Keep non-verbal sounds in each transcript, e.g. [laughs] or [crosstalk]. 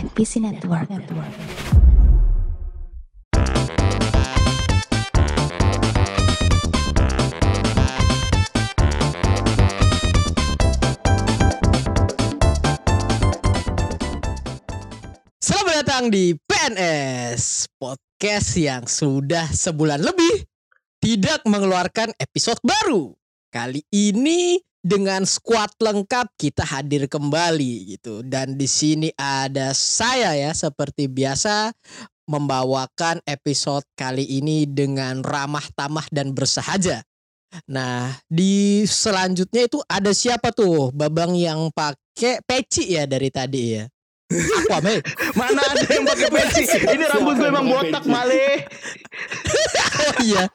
NPC Network. Network. Selamat datang di PNS Podcast yang sudah sebulan lebih tidak mengeluarkan episode baru. Kali ini dengan squad lengkap kita hadir kembali gitu dan di sini ada saya ya seperti biasa membawakan episode kali ini dengan ramah tamah dan bersahaja. Nah, di selanjutnya itu ada siapa tuh? Babang yang pakai peci ya dari tadi ya. Aquaman. Mana ada yang pakai peci? [laughs] Ini rambut gue emang botak male. Oh [laughs] iya.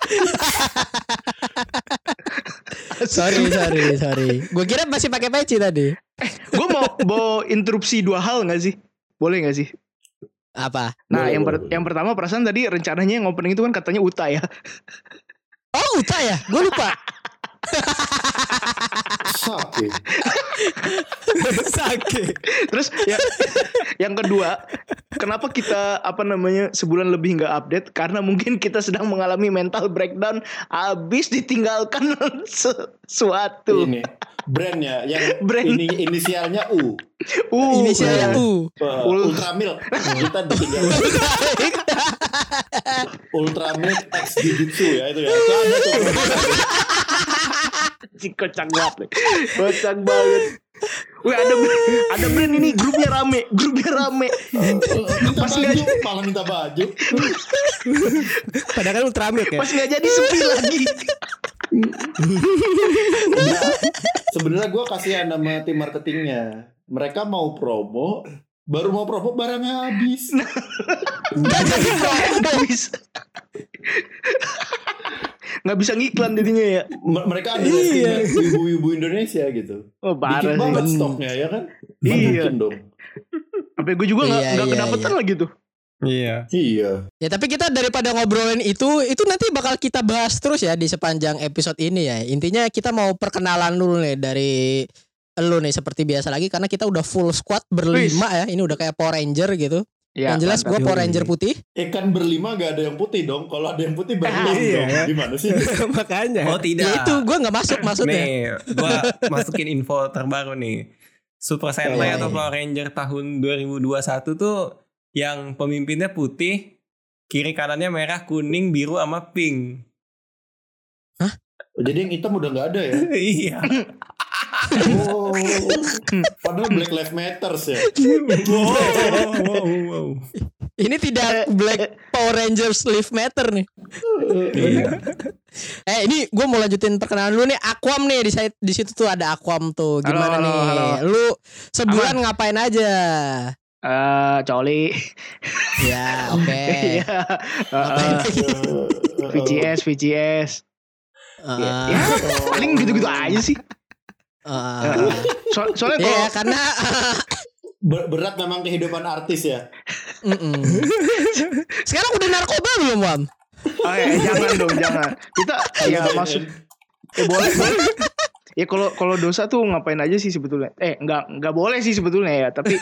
sorry, sorry, sorry. Gue kira masih pakai peci tadi. Gue mau mau interupsi dua hal nggak sih? Boleh nggak sih? Apa? Nah, Boleh, yang boleh, yang pertama perasaan tadi rencananya yang opening itu kan katanya Uta ya. Oh, Uta ya? Gue lupa. [laughs] Sakit. [laughs] Sakit. Terus ya, yang kedua, kenapa kita apa namanya sebulan lebih nggak update? Karena mungkin kita sedang mengalami mental breakdown abis ditinggalkan [laughs] sesuatu. Ini brandnya yang [laughs] Brand. ini inisialnya U. Uh, Inisialnya U. Uh. Kita ditinggal [laughs] Ultramilk X Jujutsu ya itu ya. Itu [laughs] ada tuh. Kocak banget. Kocak banget. Wih ada ada brand ini grupnya rame, grupnya rame. Pas nggak- malah minta baju. Padahal kan Ultramilk ya. Pas nggak jadi sepi lagi. Nah, sebenarnya gue kasihan sama tim marketingnya. Mereka mau promo, baru mau promo barangnya habis. Nggak jadi nggak bisa. Ngiklan jadinya ya. M- mereka underestimate ibu-ibu Indonesia gitu. Oh Dikit parah banget stoknya ya kan? Iya. Dong. Sampai gue juga nggak Iya, nggak iya, kedapetan lagi tuh. Iya. Iya. Ya tapi kita daripada ngobrolin itu, itu nanti bakal kita bahas terus ya di sepanjang episode ini ya. Intinya kita mau perkenalan dulu nih dari lu nih seperti biasa lagi karena kita udah full squad berlima ya. Ini udah kayak Power Ranger gitu. Ya, yang jelas gue. Power Ranger putih. Eh kan berlima gak ada yang putih dong. Kalau ada yang putih baru Ah, iya. dong. Gimana sih? [laughs] Makanya. Oh tidak. Ya itu gue nggak masuk maksudnya. Nih, gua masukin info terbaru nih. Super Iya, Sentai atau iya. Power Ranger tahun 2021 tuh yang pemimpinnya putih, kiri kanannya merah, kuning, biru sama pink. Oh, Jadi yang hitam udah gak ada ya? [laughs] iya. Oh. Padahal Black Lives Matter ya. wow, wow, wow. Ini tidak Black Power Rangers Live Matter nih. Iya. [laughs] Eh ini gue mau lanjutin perkenalan dulu nih Aquam nih di situ, di situ tuh ada Aquam tuh. Gimana halo, nih? halo. Lu sebulan ngapain aja? Eh, coli. Ya oke. [laughs] Iya. Eh, lagi? VCS, VCS. Eh, Ya, paling gitu-gitu aja sih. eh, So- soalnya Ya kalau karena Ber- berat memang kehidupan artis ya. Mm-mm. Sekarang udah narkoba belum, Wam? Oh, eh, jangan dong, jangan. Kita ya maksud eh boleh, boleh. Ya kalau kalau dosa tuh ngapain aja sih sebetulnya. Eh, enggak enggak boleh sih sebetulnya ya, tapi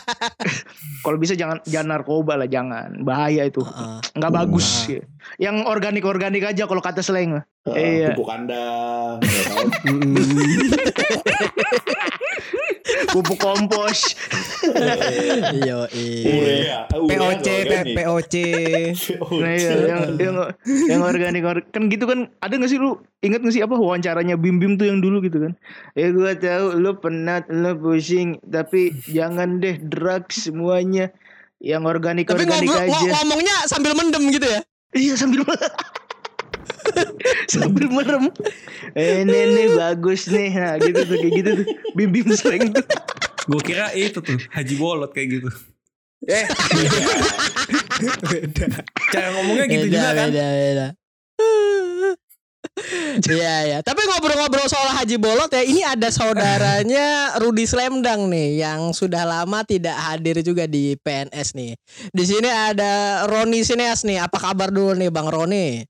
[laughs] kalau bisa jangan jangan narkoba lah, jangan. Bahaya itu. Heeh. Enggak bagus. ya. Yang organik-organik aja kalau kata slang. Uh, Iya. Pupuk kandang. [laughs] Pupuk kompos. Urea POC, nggak. POC. Nah, iya, yang yang yang organik or- kan gitu kan ada gak sih lu inget gak sih apa wawancaranya Bim Bim tuh yang dulu gitu kan ya gua tahu lu penat lu pusing tapi jangan deh drugs semuanya yang organik Tapi organik ngobrol, aja ngo- ngomongnya sambil mendem gitu ya? iya sambil [laughs] sambil merem eh nih bagus nih nah gitu tuh kayak gitu tuh Bim Bim slang tuh Gue kira itu tuh Haji Bolot kayak gitu. eh Cara ngomongnya gitu Beda, juga kan. Beda, beda. Iya ya, tapi ngobrol-ngobrol soal Haji Bolot ya, ini ada saudaranya Rudi Slemdang nih yang sudah lama tidak hadir juga di PNS nih. Di sini ada Roni Sineas nih. Apa kabar dulu nih Bang Roni?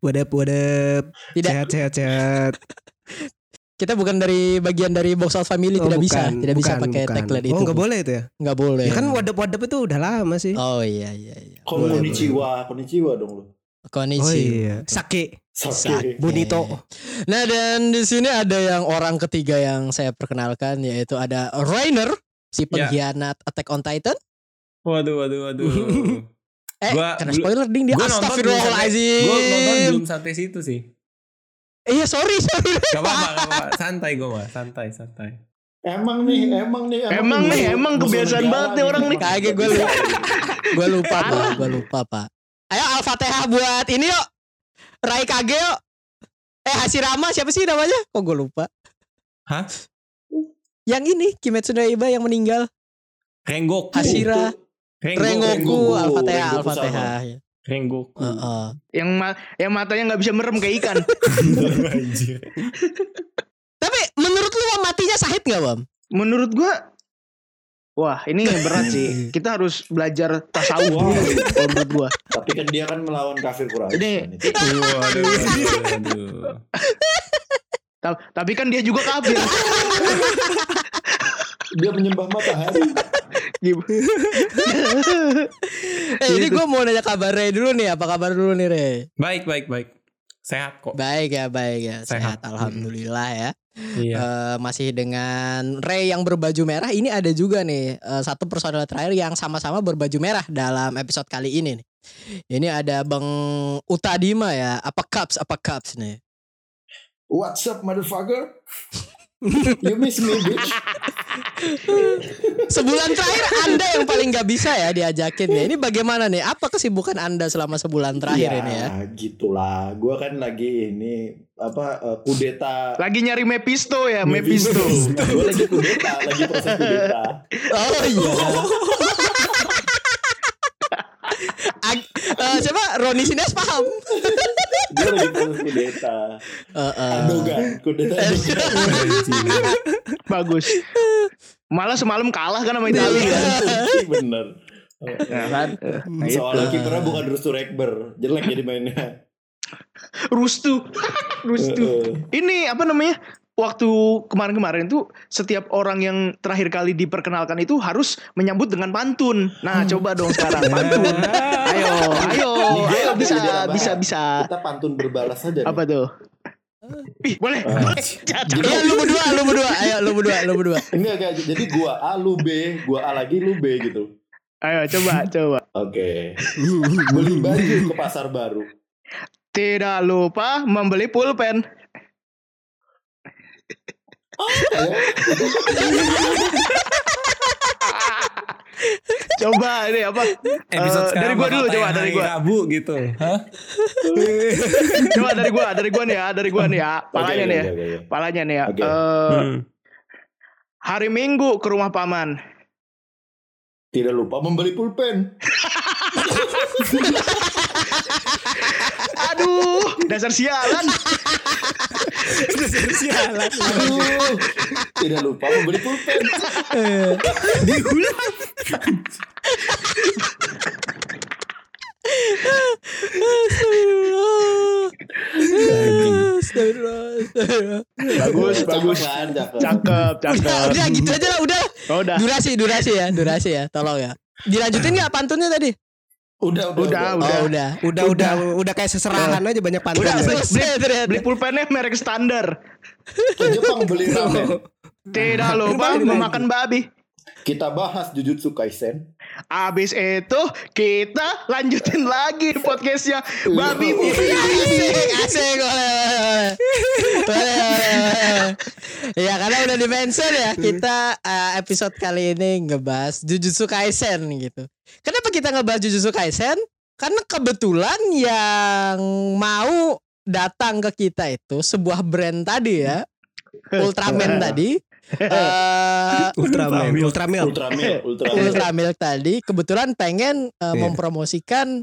What up, what up? Tidak Sehat, sehat, sehat. [laughs] Kita bukan dari bagian dari box out family Oh, tidak bisa, bukan, tidak bisa bukan, pakai bukan. tagline itu. Oh nggak boleh itu ya? Nggak boleh. Ya kan wadap-wadap itu udah lama sih. Oh iya iya iya. Konnichiwa, konnichiwa dong lu. Konnichiwa. Oh iya. Sake, Sake. Bonito. Nah dan di sini ada yang orang ketiga yang saya perkenalkan yaitu ada Rainer si Ya. pengkhianat Attack on Titan. Waduh, waduh, waduh. [laughs] Eh, Gua- kena gua- spoiler ding dia. Gua Astagfirullahaladzim. Gue nonton belum sampai situ sih. Iya sorry sorry. Gak apa-apa, gak apa-apa. Santai gue mah, santai, santai. Emang nih, emang nih, Emang nih, musuh- emang kebiasaan banget nih orang nih. Kagak, gua lupa. Gue lupa pak, gue lupa pak. Ayo Al-Fatihah buat ini yuk. Rai Kage yuk. Eh Hashirama siapa sih namanya? Kok gue lupa. Hah? Yang ini Kimetsu no Yaiba yang meninggal. Rengoku. Hashira. Rengoku. Rengoku, Rengoku, Al-Fatihah, Rengoku. Rengoku. Heeh. Yang ma yang matanya nggak bisa merem kayak ikan. [laughs] Anjir. Tapi menurut lu Wam, matinya sahid gak Bam? Menurut gua Wah ini berat sih [laughs] Kita harus belajar tasawuf Kalau menurut gua Tapi kan dia kan melawan kafir Quraisy. Ini-. Waduh, waduh, waduh. Ta- Tapi kan dia juga kafir [laughs] Dia menyembah matahari. Gimana? [laughs] Eh ini gue mau nanya kabar Ray dulu nih. Apa kabar dulu nih Ray? Baik, baik, baik. Sehat kok. Baik ya, baik ya. Sehat, Sehat. alhamdulillah ya. Iya. Eh, masih dengan Ray yang berbaju merah. Ini ada juga nih eh, satu personel terakhir yang sama-sama berbaju merah dalam episode kali ini nih. Ini ada Bang Utadima ya. Apa Cups? Apa Cups nih? What's up motherfucker? [laughs] you miss me bitch? Sebulan terakhir Anda yang paling gak bisa ya diajakin ya. Ini bagaimana nih? Apa kesibukan Anda selama sebulan terakhir ini ya? gitulah. Gua kan lagi ini apa eh, kudeta Lagi nyari Mephisto ya Mephisto Gue lagi kudeta, lagi proses kudeta. Oh iya. Ag- eh, siapa? Roni Sines paham. [laughs] Dia lagi proses kudeta. Eh. Adogan, kudeta. [laughs] Bagus Malah semalam kalah kan sama Italia Turki bener. Ya kan Nah, itu. Soalnya kipernya bukan Rustu Rekber, jelek jadi mainnya. Rustu [laughs] Rustu Ini apa namanya Waktu kemarin-kemarin tuh setiap orang yang terakhir kali diperkenalkan itu harus menyambut dengan pantun. Nah, coba dong sekarang [laughs] pantun. Ayo, ayo, ayo bisa, bisa, bisa. Kita pantun berbalas saja. Apa tuh? Ih, boleh. Cacak. Iya lu berdua, lu berdua. Ayo lu berdua, lu berdua. Enggak, enggak. Jadi gua A, lu B, gua A lagi, lu B gitu. Ayo coba, coba. Oke. Beli baju ke pasar baru. Tidak lupa membeli pulpen. [laughs] Coba ini apa? Episode Eh, sekarang dari gua dulu, coba dari gua. Rabu gitu. Hah? [laughs] Coba dari gua, dari gua nih ya, dari gua nih ya. Palanya Oke, nih ya. oke, oke. Palanya nih ya. Oke. Eh, Hmm. hari Minggu ke rumah paman. Tidak lupa membeli pulpen. [laughs] Aduh, dasar sialan. Sialan. Aduh. Tidak lupa membeli pulpen. Astagfirullah. Bagus, bagus. kan, cakep. Cakep, Udah, udah gitu aja lah, udah. Oh, udah. Durasi, durasi ya, durasi ya. Tolong ya. Dilanjutin nggak pantunnya tadi? Udah, udah, Udah, Oh, udah. udah. Udah, udah, udah kayak seserahan aja banyak pantun. Udah selesai ternyata. Beli pulpennya merek standar. Ke Jepang beli ramen. [laughs] Tidak lupa memakan babi. Kita bahas Jujutsu Kaisen. Abis itu kita lanjutin lagi podcastnya babi Iya. Asik, boleh, boleh. Ya karena udah di mention ya kita eh, episode kali ini ngebahas Jujutsu Kaisen gitu. Kenapa kita ngebahas Jujutsu Kaisen? Karena kebetulan yang mau datang ke kita itu sebuah brand tadi ya, Ultraman [laughs] tadi. Eh [laughs] Ultraman, Ultramilk. Ultramil, Ultramil. Ultramilk tadi kebetulan pengen eh, Iya. mempromosikan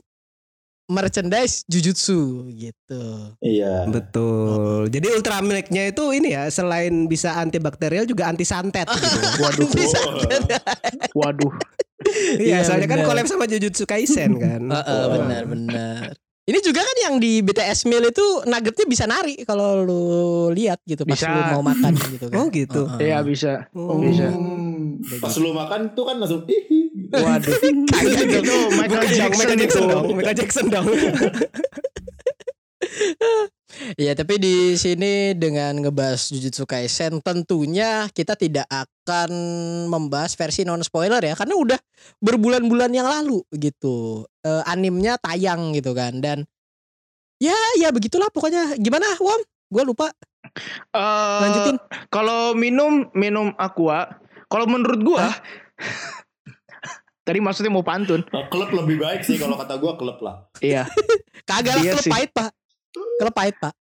merchandise Jujutsu gitu. Iya. Betul. Jadi Ultramilknya itu ini ya selain bisa antibakterial juga anti santet gitu. [laughs] Waduh, Bisa. [laughs] waduh. Iya, Iya, soalnya kan benar. collab sama Jujutsu Kaisen kan. Heeh, benar benar. Ini juga kan yang di BTS meal itu nuggetnya bisa nari kalau lu lihat gitu pas Bisa. lu mau makan [laughs] gitu kan. Oh, gitu. Iya bisa. Oh. Bisa. Hmm, Pas lu makan tuh kan langsung hihi. gitu. Waduh. [laughs] Kayak gitu. Itu Michael Jackson Michael Jackson itu. dong. Michael Jackson dong. [laughs] Iya, tapi di sini dengan ngebahas Jujutsu Kaisen tentunya kita tidak akan membahas versi non spoiler ya karena udah berbulan-bulan yang lalu gitu. Eh, animnya tayang gitu kan dan ya ya begitulah pokoknya gimana Wam? Gue lupa Eh, lanjutin. Kalau minum minum aqua, kalau menurut gua [laughs] tadi maksudnya mau pantun. Klub lebih baik sih kalau kata gua klub lah. Iya. [laughs] Kagak lah Iya klub sih. pahit pak. Klub pahit pak.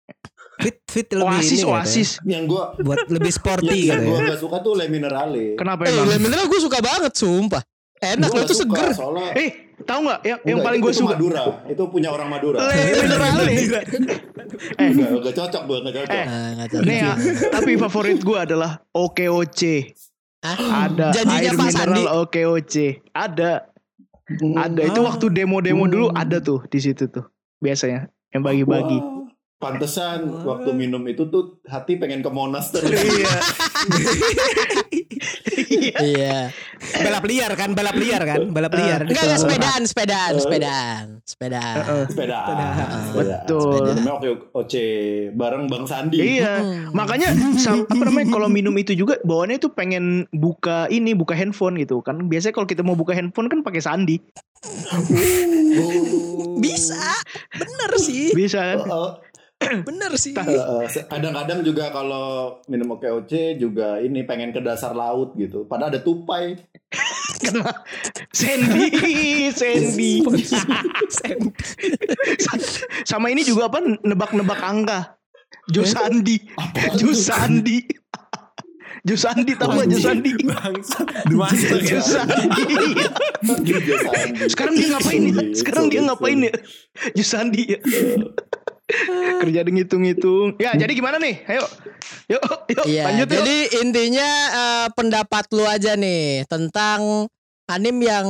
Fit fit lebih Oasis ini gitu ya. oasis. Yang gua Buat lebih [laughs] yang, sporty yang gitu gua ya. gak suka tuh Le Minerale. Kenapa Eh, emang? mineral gue suka banget sumpah. Enak Gua lo tuh suka, seger. Soalnya Eh, tahu nggak yang yang Enggak, paling itu gue suka? Madura. Itu punya orang Madura. Le Minerale. [laughs] Eh, enggak, enggak cocok gua, enggak cocok. Eh, Nah, nggak tahu. Nih ya, tapi favorit gue adalah OKOC. Hah? Ada Janjinya air Pak mineral Sandi. OKOC. Ada. Ada. Itu Oh. waktu demo-demo dulu Hmm. ada tuh di situ tuh. Biasanya yang bagi-bagi. Wah, Pantesan waktu minum itu tuh hati pengen ke Monas terus. Iya. [laughs] Iya. Iya. Balap liar kan, balap liar kan, balap liar. Enggak enggak sepedaan, sepedaan, sepedaan, sepedaan. Sepeda. Betul. Namanya Oke Oce bareng Bang Sandi. Iya. Hmm. Makanya sam- apa namanya kalau minum itu juga bawaannya tuh pengen buka ini, buka handphone gitu kan. Biasanya kalau kita mau buka handphone kan pakai sandi. Bisa. Kan? Oh, Bener sih. kadang-kadang juga kalau minum Oke Oce juga ini pengen ke dasar laut gitu. Padahal ada tupai. Kenapa? Sandy, Sandy. Sama ini juga apa? Nebak-nebak angka. Jusandi. Jusandi. Jusandi tahu gak Jusandi? Ya. Jusandi. Sekarang dia ngapain ya? Sekarang dia ngapain ya? Jusandi ya. Kerja di ngitung-ngitung. Ya, jadi gimana nih? Ayo. Yuk, yuk Iya, lanjut yuk. jadi intinya eh, pendapat lu aja nih tentang anim yang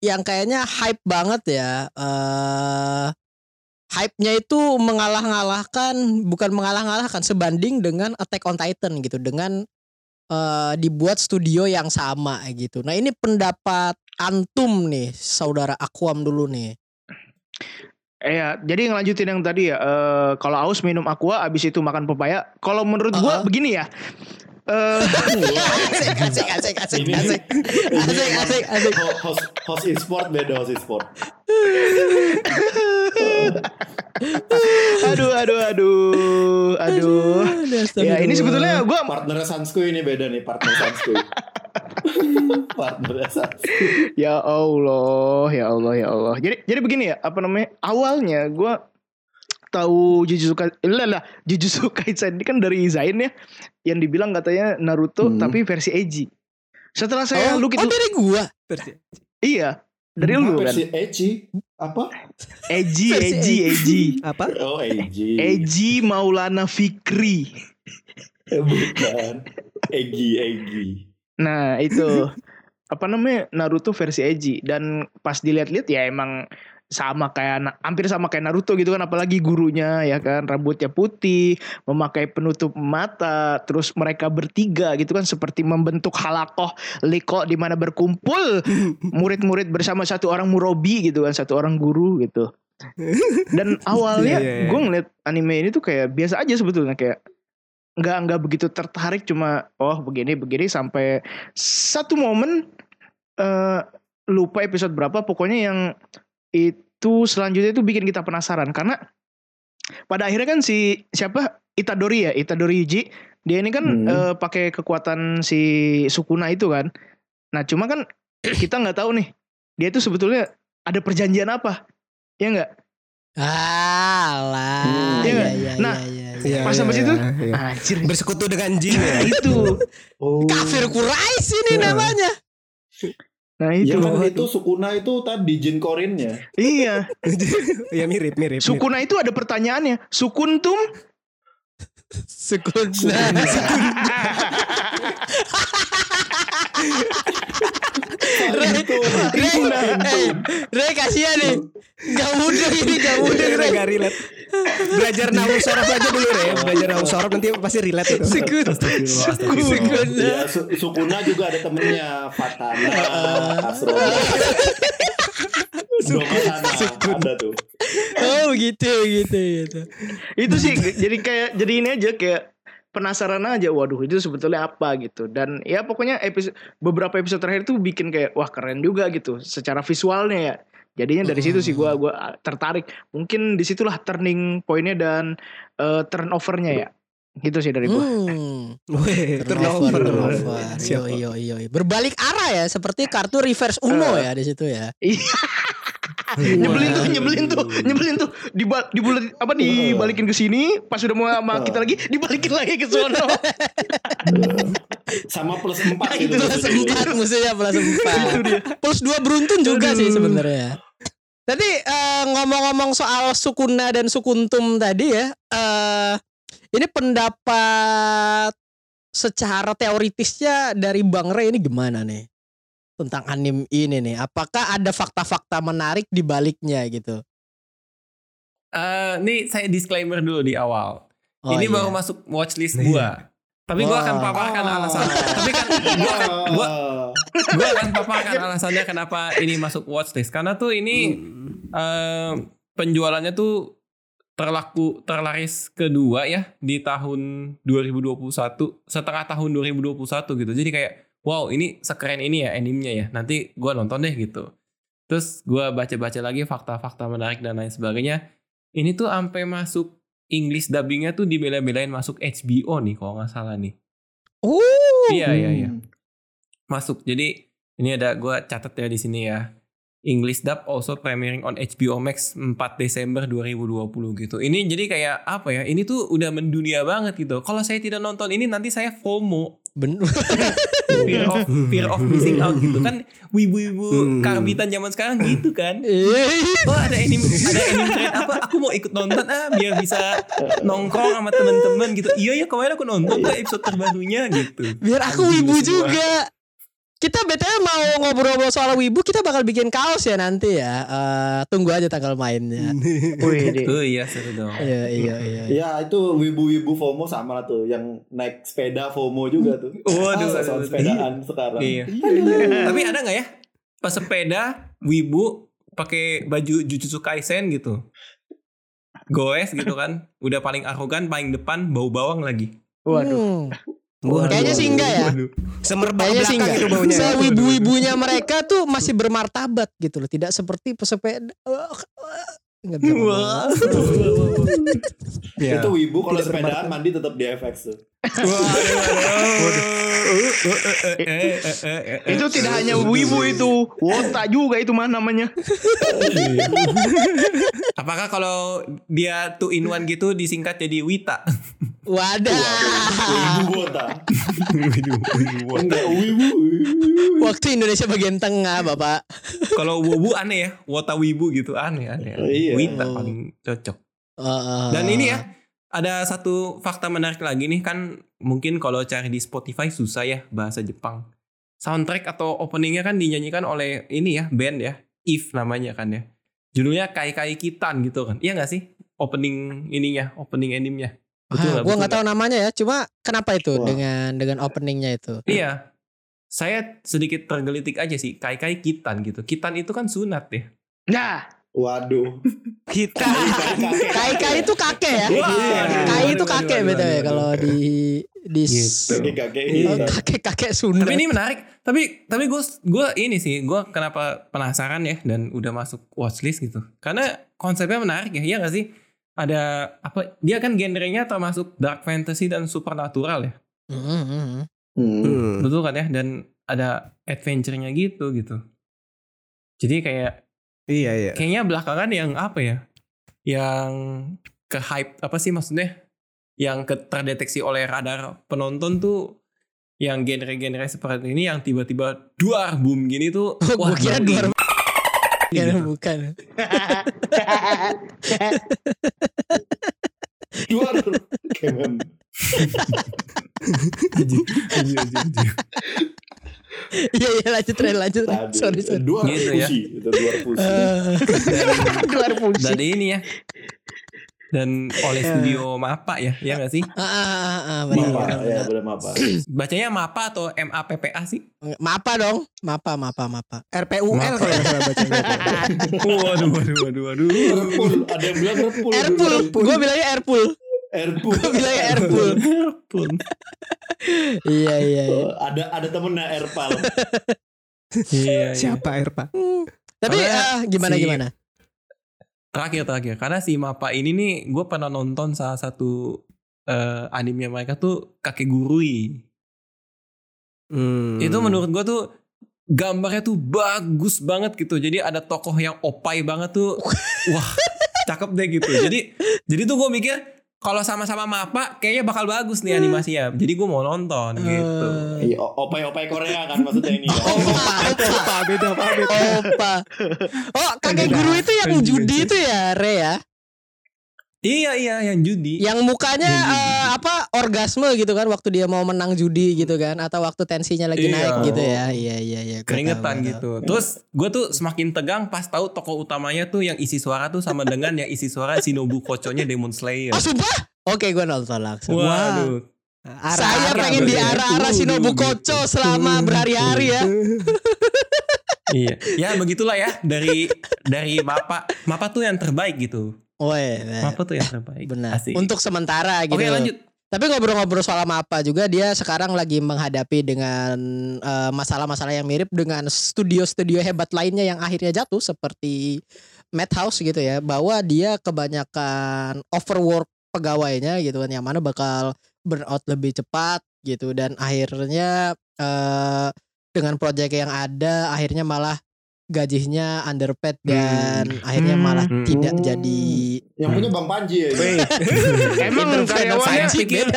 yang kayaknya hype banget ya. Eh hype-nya itu mengalah-ngalahkan, bukan mengalah-ngalahkan sebanding dengan Attack on Titan gitu dengan eh dibuat studio yang sama gitu. Nah, ini pendapat antum nih, saudara Aquam dulu nih. Iya, jadi ngelanjutin yang tadi ya. eh, kalau aus minum aqua, abis itu makan pepaya. Kalau menurut gua Uh-uh. begini ya. Eh, asik, asik, asik, asik, Ini- asik, asik, asik, asik. Ho- Host host e-sport beda host e-sport. aduh, aduh, aduh, aduh. Ya ini sebetulnya gua Partner Sanskuy ini beda nih partner Sanskuy. [laughs] partner Sanskuy. ya Allah, ya Allah, ya Allah. Jadi jadi begini ya, apa namanya? Awalnya gua tahu Jujutsu Kaisen, lah, [laughs] Jujutsu Kaisen ini kan dari Zain ya, yang dibilang katanya Naruto Hmm. tapi versi Eiji. Setelah saya Oh, look oh itu, dari gua. iya, dari lu kan, Versi Echi apa? Eiji, Versi Eiji, Eiji, Apa? Oh Eji. Eiji Maulana Fikri. Bukan. Egi Egi. Nah itu apa namanya Naruto versi Eiji dan pas dilihat-lihat ya emang sama kayak hampir sama kayak Naruto gitu kan apalagi gurunya ya kan rambutnya putih memakai penutup mata terus mereka bertiga gitu kan seperti membentuk halakoh liko di mana berkumpul [laughs] murid-murid bersama satu orang murobi gitu kan satu orang guru gitu dan [laughs] awalnya Iya, iya, iya. gue ngeliat anime ini tuh kayak biasa aja sebetulnya kayak nggak nggak begitu tertarik cuma oh begini begini sampai satu momen eh lupa episode berapa pokoknya yang itu selanjutnya itu bikin kita penasaran karena pada akhirnya kan si siapa Itadori ya Itadori Yuji dia ini kan Hmm. eh, pakai kekuatan si Sukuna itu kan nah cuma kan [clears throat] kita nggak tahu nih dia itu sebetulnya ada perjanjian apa ya nggak Alah. Hmm. Iya, Iya. iya, Nah, iya, iya. Iya, Pas sampai iya, situ? iya. anjir Bersekutu dengan jin ya. itu Oh. Kafir Quraisy ini namanya. Nah Ya itu kan itu Sukuna itu tadi jin korinnya. iya Iya [laughs] mirip mirip. mirip. Sukuna itu ada pertanyaannya Sukuntum Sekunda. Re, Re, eh, Re kasihan nih. Gak mudah ini gak mudah. Udah udah gak relate. Belajar nahu sorof aja dulu ya. Belajar nahu sorof nanti pasti relate itu. Sekut. Sekut. Ya, su Sukuna juga ada temennya Fatana, Asrona. Doma sana ada tuh. Oh gitu gitu gitu. itu sih jadi kayak jadi ini aja kayak penasaran aja waduh itu sebetulnya apa gitu dan ya pokoknya episode beberapa episode terakhir tuh bikin kayak wah keren juga gitu secara visualnya ya jadinya dari situ sih gua gua tertarik mungkin di situlah turning pointnya dan eh, turnovernya ya gitu sih dari gua Hmm. [laughs] Weh, Turnover, turnover. turnover. [laughs] Yo, yo, yo. Berbalik arah ya, seperti kartu reverse Uno ya di situ ya. Iya. nyebelin tuh nyebelin tuh nyebelin tuh dibal dibulet apa dibalikin ke sini pas udah mau sama kita lagi dibalikin lagi ke sono [laughs] Sama plus 4 gitu. Plus empat musuhnya plus empat. Plus dua beruntun juga sih sebenarnya. Tadi eh, ngomong-ngomong soal Sukuna dan Sukuntum tadi ya, eh ini pendapat secara teoritisnya dari Bang Ray ini gimana nih tentang anim ini nih? Apakah ada fakta-fakta menarik di baliknya gitu? Eh, nih saya disclaimer dulu di awal. Oh, ini iya. baru masuk watchlist gua. Tapi gua akan paparkan Oh. alasannya. Tapi kan gua akan gua gua akan paparkan alasannya kenapa ini masuk watchlist. Karena tuh ini eh, penjualannya tuh terlaku terlaris kedua ya di tahun 2021 setengah tahun 2021 gitu. Jadi kayak wow ini sekeren ini ya animenya ya. Nanti gua nonton deh gitu. Terus gua baca-baca lagi fakta-fakta menarik dan lain sebagainya. Ini tuh sampai masuk English dubbingnya tuh dibela-belain masuk HBO nih kalau nggak salah nih. Oh, Iya iya iya masuk. Jadi ini ada gua catat ya di sini ya. English dub also premiering on HBO Max 4 Desember 2020 gitu. Ini jadi kayak apa ya? Ini tuh udah mendunia banget gitu. Kalau saya tidak nonton ini nanti saya FOMO, ben [laughs] fear of fear of missing out gitu kan. Wibu-wibu Hmm. karbitan zaman sekarang gitu kan. [laughs] Eh, Oh ada anime ada anime trend apa? Aku mau ikut nonton ah biar bisa nongkrong sama teman-teman gitu. Iya ya kemarin aku nonton episode terbarunya gitu. biar aku wibu semua. juga. Kita BTW mau ngobrol-ngobrol soal wibu, kita bakal bikin kaos ya nanti ya. Eh, tunggu aja tanggal mainnya. [laughs] Oh iya seru dong. Iya, iya, iya. Ya itu wibu-wibu FOMO sama lah tuh yang naik sepeda FOMO juga tuh. Waduh, Ah, soal sepedaan sekarang. Iya. Tapi ada nggak ya pesepeda wibu pakai baju Jujutsu Kaisen gitu? Goes gitu kan, udah paling arogan, paling depan, bau bawang lagi. waduh Hmm. Waduh. Kayaknya sih enggak ya. Semerbak Kayaknya sih enggak. itu baunya. [laughs] Sewibu-wibunya mereka tuh masih bermartabat gitu loh. Tidak seperti pesepeda. Nggak bisa. Iya. Itu wibu kalau sepedaan mandi tetap di FX tuh. Itu tidak hanya wibu itu wota juga itu mah namanya Apakah kalau dia two in one gitu disingkat jadi Wita? Wadah. Wibu wota. Wibu. Waktu Indonesia bagian tengah, Bapak. kalau Wobu aneh ya, Wota Wibu gitu aneh aneh. Oh, iya. Wita paling cocok. Uh, Dan ini ya, ada satu fakta menarik lagi nih kan mungkin kalau cari di Spotify susah ya bahasa Jepang. Soundtrack atau openingnya kan dinyanyikan oleh ini ya band ya, If namanya kan ya. Judulnya Kai Kai Kitan gitu kan. Iya gak sih? Opening ininya, opening animenya. Betul Ah, nggak? Betul nggak tahu namanya ya. Cuma kenapa itu Wah. dengan dengan openingnya itu? Iya. Saya sedikit tergelitik aja sih. Kai Kai Kitan gitu. Kitan itu kan sunat ya. nah Waduh. Kita Kai kai itu kakek ya. Iya. Kai itu kakek beda ya kalau di di Gitu. Oh, gitu. kakek-kakek Sunda. Tapi ini menarik. Tapi tapi gue gue ini sih gue kenapa penasaran ya dan udah masuk watchlist gitu. Karena konsepnya menarik ya, iya gak sih? Ada apa? Dia kan genrenya termasuk dark fantasy dan supernatural ya. Hmm. Hmm. Hmm. Betul kan ya? Dan ada adventure-nya gitu gitu. Jadi kayak Iya iya. kayaknya belakangan yang apa ya? Yang ke hype apa sih maksudnya? Yang ke terdeteksi oleh radar penonton tuh yang genre-genre seperti ini yang tiba-tiba duar boom gini tuh Oh, [laughs] gua kira duar ini. Bukan, bukan. Luar. Kayak mem- Iya iya lanjut Ren lanjut Ren. Tadi, Sorry sorry. Dua Gitu ya. fusi, itu dua fusi. Eh, [laughs] Keluar fungsi. dari ini ya dan oleh studio Mapa ya ya nggak sih ah, ah, ah, ah, benar, Mapa, benar, ya benar. mapa. bacanya Mapa atau MAPPA sih Mapa dong. Mapa mapa mapa. RPUL Maaf. kalau nggak salah bacanya. [laughs] waduh waduh waduh waduh ada yang bilang repul. Airpool. Gue bilangnya Airpool. Airpool. Gue bilangnya Airpool. [laughs] iya iya iya. Oh, ada ada temennya Airpal. iya, iya. Siapa Erpa? Tapi Karena ah, gimana si- gimana? terakhir terakhir karena si Mapa ini nih gue pernah nonton salah satu eh anime mereka tuh kakek gurui Hmm. itu menurut gue tuh gambarnya tuh bagus banget gitu jadi ada tokoh yang opai banget tuh [laughs] wah cakep deh gitu jadi jadi tuh gue mikir kalau sama-sama Mapa kayaknya bakal bagus nih animasinya jadi gue mau nonton gitu Eh, Iya, opai-opai Korea kan maksudnya ini. ya. Opa, opa, beda beda. opa. Oh, kakek guru itu yang judi itu ya, Re ya? Iya iya yang judi Yang mukanya Yang judi. eh, apa orgasme gitu kan waktu dia mau menang judi gitu kan atau waktu tensinya lagi Iya. naik gitu ya. Iya iya iya. keringetan tahu, gitu. Terus gue tuh semakin tegang pas tahu tokoh utamanya tuh yang isi suara tuh sama dengan yang isi suara Shinobu Kochonya Demon Slayer. tahu. Oh, sumpah? Oke, gue nonton langsung. Waduh. Saya pengen ya. diarah-arah Shinobu Kocho selama berhari-hari ya. iya. Ya begitulah ya dari dari Mapa. Mapa tuh yang terbaik gitu. Woi, Mapa tuh yang terbaik. benar. Asik. Untuk sementara gitu. Oke lanjut. Tapi ngobrol-ngobrol soal apa juga dia sekarang lagi menghadapi dengan eh, masalah-masalah yang mirip dengan studio-studio hebat lainnya yang akhirnya jatuh seperti Madhouse gitu ya bahwa dia kebanyakan overwork pegawainya gitu kan yang mana bakal burnout lebih cepat gitu dan akhirnya eh dengan proyek yang ada akhirnya malah gajinya underpaid dan akhirnya malah Hmm. tidak jadi Yang punya Bang Panji ya. [laughs] Emang karyawannya pikir-.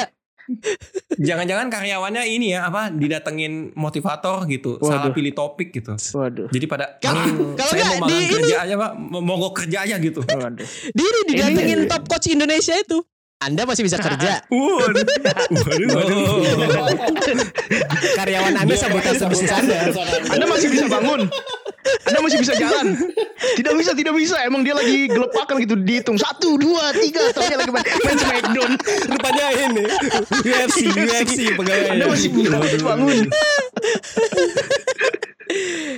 Jangan-jangan karyawannya ini ya apa didatengin motivator gitu. Salah Waduh. pilih topik gitu. Waduh. Jadi pada Kalau- "Hmm, nggak di ini- kerja aja pak, mau mogok kerja aja gitu. Waduh. Diri didatengin Ini- top coach Indonesia itu. Anda masih bisa kerja. [laughs] Waduh, waduh, waduh. Karyawan Anda sabotase bisnis Anda. Anda masih bisa bangun. [laughs] Anda masih bisa jalan. Tidak bisa, tidak bisa. Emang dia lagi gelepakan gitu dihitung satu, dua, tiga. Taunya lagi main, main Smackdown. Rupanya ini UFC, UFC [laughs] pegawai. Anda masih bisa bangun.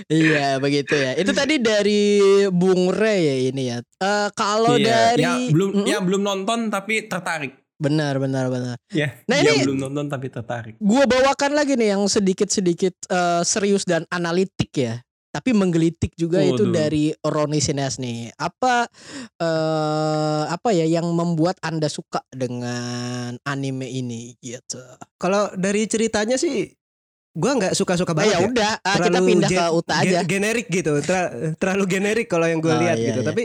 iya, begitu ya. Itu tadi dari Bung Re ya ini ya. Eh kalau Iya, dari yang belum Mm-mm. yang belum nonton tapi tertarik. benar benar benar. Ya, Nah, ini- belum nonton tapi tertarik. Gua bawakan lagi nih yang sedikit-sedikit eh, serius dan analitik ya. Tapi menggelitik juga itu Waduh. dari Roni Sines nih. Apa eh apa ya yang membuat Anda suka dengan anime ini gitu. Kalau dari ceritanya sih gua nggak suka-suka Nah, banget. ya ya. udah, ah, kita pindah ke Uta aja. gen- generik gitu Ter- terlalu generik kalau yang gue Oh, lihat iya, gitu iya. tapi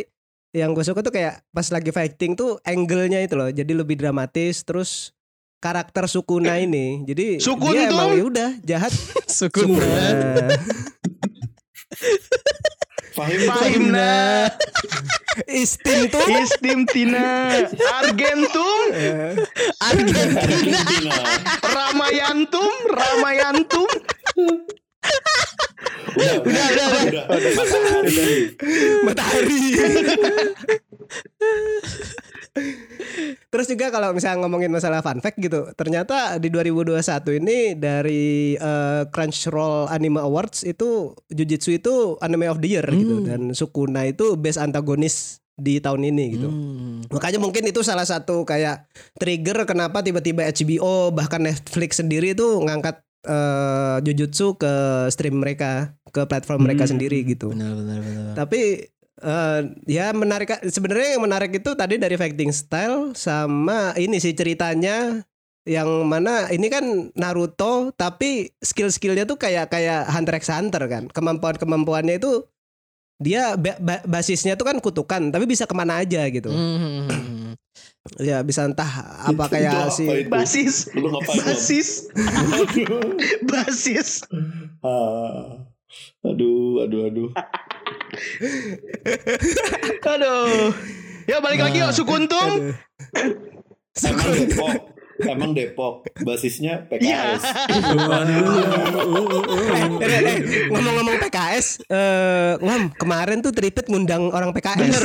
yang gue suka tuh kayak pas lagi fighting tuh angle-nya itu loh jadi lebih dramatis terus karakter Sukuna ini jadi Sukun dia tuh? emang ya udah jahat [laughs] Sukuna. Fahim Fahim nah. Istin tuh Istim Tina. Argentum. Argentina. Argentina. Ramayantum. Ramayantum. Udah, udah, udah, udah. Matahari. matahari [laughs] Terus juga kalau misalnya ngomongin masalah fun fact gitu, ternyata di 2021 ini dari eh, Crunchyroll Anime Awards itu Jujutsu itu Anime of the Year gitu Hmm. dan Sukuna itu best antagonis di tahun ini gitu. Hmm. Makanya mungkin itu salah satu kayak trigger kenapa tiba-tiba HBO bahkan Netflix sendiri itu ngangkat eh, Jujutsu ke stream mereka, ke platform mereka Hmm. sendiri gitu. Benar benar benar. Tapi eh, ya menarik sebenarnya yang menarik itu tadi dari fighting style sama ini sih ceritanya yang mana ini kan Naruto tapi skill-skillnya tuh kayak kayak Hunter x Hunter kan kemampuan-kemampuannya itu dia ba- ba- basisnya tuh kan kutukan tapi bisa ke mana aja gitu Hmm. ya bisa entah apa kayak apa si itu? Basis. Lu? Basis. Basis. Ah. Aduh, aduh, aduh. [laughs] Aduh. Ya balik lagi yuk Sukuntum. Aduh. Emang Depok. emang Depok, basisnya Iya. PKS. Eh, eh, eh, ngomong-ngomong PKS, eh Wam, kemarin tuh Tripit ngundang orang PKS. Bener.